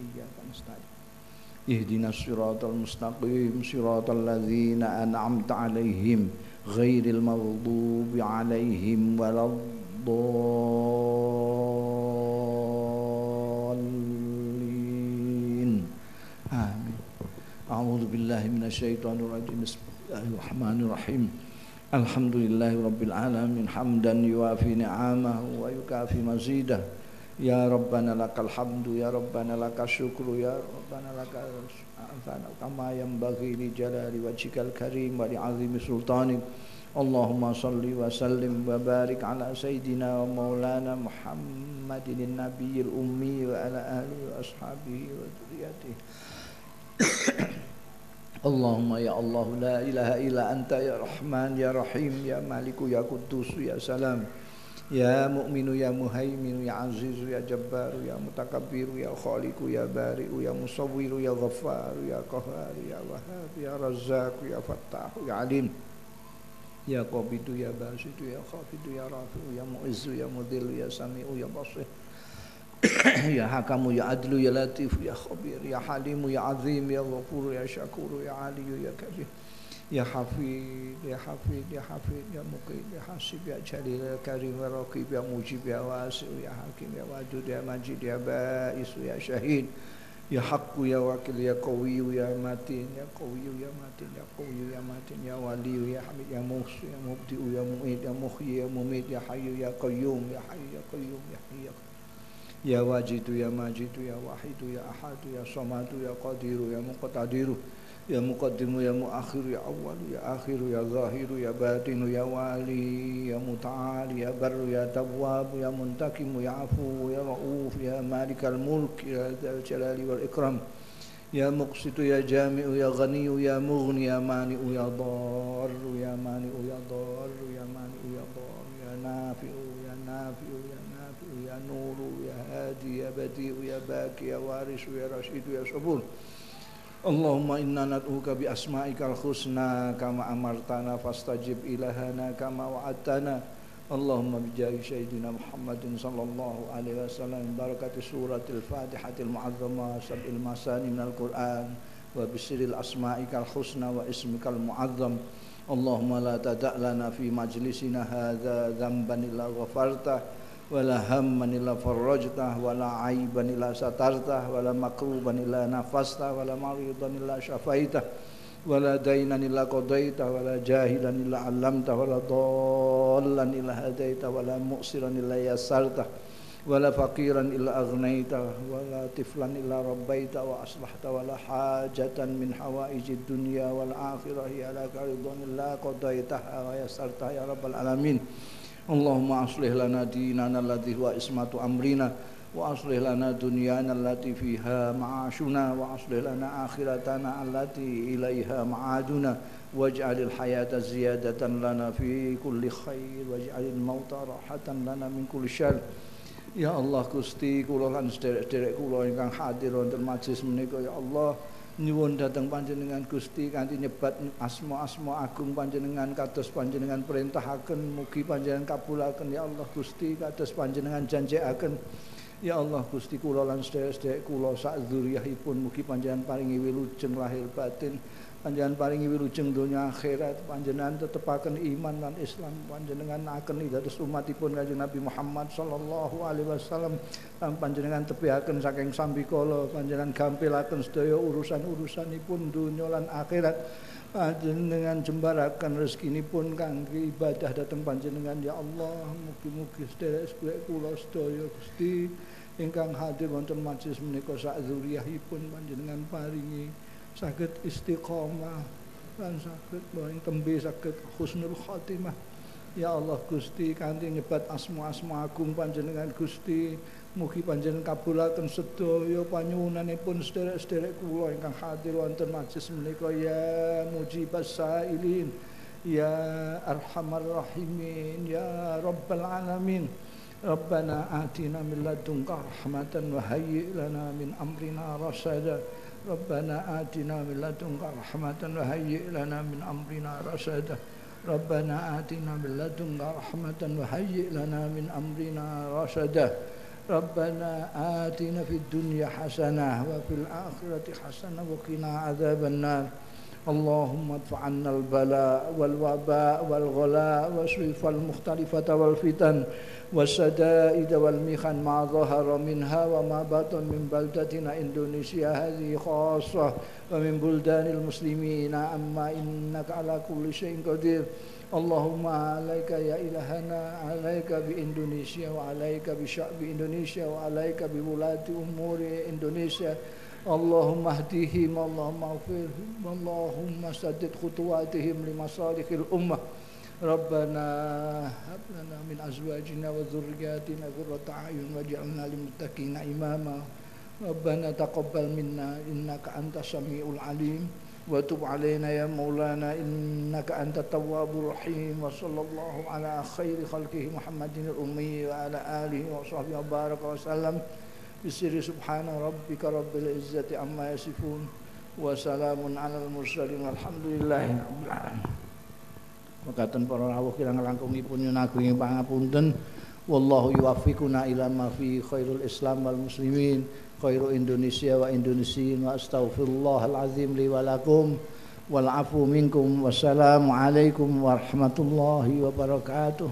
وإياك نستعين. اهدنا الصراط المستقيم صراط الذين أنعمت عليهم غير المغضوب عليهم ولا الضالين. آمين. أعوذ بالله من الشيطان الرجيم. بسم الله الرحمن الرحيم. الحمد لله رب العالمين حمدا يوافي نعمه ويكافي مزيده. يا ربنا لك الحمد يا ربنا لك الشكر يا ربنا لك كما ينبغي لجلال وجهك الكريم ولعظيم سلطانك. اللهم صل وسلم وبارك على سيدنا ومولانا محمد النبي الأمي وعلى آله وأصحابه وذريته. اللهم يا الله لا إله إلا أنت يا رحمن يا رحيم يا مالك يا قدوس يا سلام. Ya mu'minu ya muhaiminu ya azizu ya jabbaru ya mutakabbiru ya khaliku ya bari'u ya musawwiru ya ghaffaru ya qaharu ya wahhab ya razzaku ya fattahu ya alim. Ya qabidu ya basidu ya khafidu ya rafi'u ya mu'izzu ya mudhillu ya sami'u ya basir. (coughs) Ya hakamu ya adlu ya latifu ya khabir ya halimu ya azim ya ghafuru ya syakuru ya aliyu ya kabir Ya Hafid, Ya Hafid, Ya Hafid, Ya Muqid, Ya Hasib, Ya Jalil, Ya Karim, Ya Raqib, Ya Mujib, Ya Wasil, Ya Hakim, Ya wajud, Ya Majid, Ya Ba'is, Ya Syahid, Ya Hakku, Ya Wakil, Ya Qawiyu, Ya Matin, Ya Qawiyu, Ya Matin, Ya Qawiyu, Ya Matin, Ya Wali, Ya Hamid, Ya Muhsu, Ya Mubdi'u, Ya Mu'id, Ya Mukhi, Ya Mumid, Ya Hayu, Ya Qayyum, Ya Hayu, Ya Qayyum, Ya Hayu, Ya Ya Wajidu, Ya Majidu, Ya Wahidu, Ya Ahadu, Ya Somadu, Ya Qadiru, Ya Muqtadiru, Ya يا مقدم يا مؤخر يا أول يا آخر يا ظاهر يا باطن يا والي يا متعال يا بر يا تواب يا منتقم يا عفو يا رؤوف يا مالك الملك يا ذا الجلال والإكرام يا مقسط يا جامع يا غني يا مغني يا مانع يا ضار يا مانع يا ضار يا مانع يا ضار يا نافع يا نافع يا نافع يا نور يا هادي يا بديع يا باكي يا وارث يا رشيد يا صبور. Allahumma inna nad'uka bi asma'ikal husna kama amartana fastajib ilahana kama wa'adtana. Allahumma bijahi sayyidina Muhammadin sallallahu alaihi wasallam barakati suratil fatihatil mu'azzama sab'il masani minal Qur'an wa bisiril asma'ikal husna wa ismikal mu'azzam. Allahumma la tada' lana fi majlisina hadha dhanban illa ghafartah wala hamman illa farrajtah wala aiban illa satartah wala makruban illa nafastah wala maridan illa syafaitah wala dainan illa qadaitah wala jahilan illa 'allamtah wala dhallan illa hadaitah wala mu'siran illa yassartah wala faqiran illa aghnaitah wala tiflan illa rabbaitah wa aslahta wala hajatan min hawaijid dunya wal akhirah ya laka ridwan illa qadaitah wa yassartah ya rabbal alamin اللهم أصلح لنا ديننا الذي هو عصمة أمرنا وأصلح لنا دنيانا التي فيها معاشنا وأصلح لنا آخرتنا التي إليها معادنا واجعل الحياة زيادة لنا في كل خير واجعل الموت راحة لنا من كل شر Ya Allah Gusti kula lan sederek-sederek kula ingkang hadir wonten majelis menika ya Allah. Nyuwun dhateng panjenengan Gusti kanthi nyebat asma-asma agung panjenengan kados panjenengan perintahaken mugi panjenengan kabulaken. Ya Allah Gusti kados panjenengan janjiaken ya Allah Gusti kula lan sedherek-sedherek kula sak dzurriyyahipun mugi panjenengan paringi wilujeng lahir batin panjenengan paringi wilujeng donya akhirat panjenengan tetepaken iman lan Islam panjenengan akan dados umatipun Kanjeng Nabi Muhammad sallallahu alaihi wasallam lan panjenengan tepiaken saking sambikala panjenengan gampilaken sedaya urusan-urusanipun donya lan akhirat. Panjenengan jembaraken rezekinipun kangge ibadah dhateng panjenengan. Ya Allah mugi-mugi sedherek-sedherek kula sedaya Gusti ingkang hadir wonten majelis menika sak zuriyahipun panjenengan paringi sakit istiqomah dan sakit boing tembe sakit husnul khotimah Ya Allah Gusti kanthi nyebat asma-asma agung panjenengan Gusti. Mugi panjenengan kabulaken sedaya panyuwunanipun sederek-sederek kula ingkang hadir wonten majelis menika. Ya mujibas sailin ya arhamar rahimin ya rabbal alamin. Atina min ladunka rahmatan wa hayyi lana min amrina rasada ربنا آتنا من لدنك رحمة وهيئ لنا من أمرنا رشدا. ربنا آتنا من لدنك رحمة وهيئ لنا من أمرنا رشدا. ربنا آتنا في الدنيا حسنة وفي الآخرة حسنة وقنا عذاب النار. اللهم ادفع عنا البلاء والوباء والغلاء والصيف المختلفة والفتن. والشدائد والمحن ما ظهر منها وما بطن من بلدتنا إندونيسيا هذه خاصة. ومن بلدان المسلمين أما إنك على كل شيء قدير. اللهم عليك يا إلهنا عليك بإندونيسيا وعليك بشعب إندونيسيا وعليك بولاة أمور إندونيسيا. اللهم اهدهم اللهم اغفرهم اللهم سدد خطواتهم لمصالح الأمة. ربنا هب لنا من أزواجنا وذرياتنا قرة أعين واجعلنا للمتقين إماما. ربنا تقبل منا إنك أنت السميع العليم. وتب علينا يا مولانا إنك أنت التواب الرحيم. وصلى الله على خير خلقه محمد الأمي وعلى آله وصحبه وبارك وسلم. بسر سبحان ربك رب العزة عما يصفون. وسلام على المرسلين والحمد لله رب العالمين. mekaten para rawuh kirang langkungipun nyunagungi pangapunten. Wallahu yuwaffiquna ila ma fi khairul islam wal muslimin. Khairu indonesia wa indonesiin wa astaghfirullahal azim li wa lakum. Wal afu minkum. Wassalamu alaikum warahmatullahi wabarakatuh.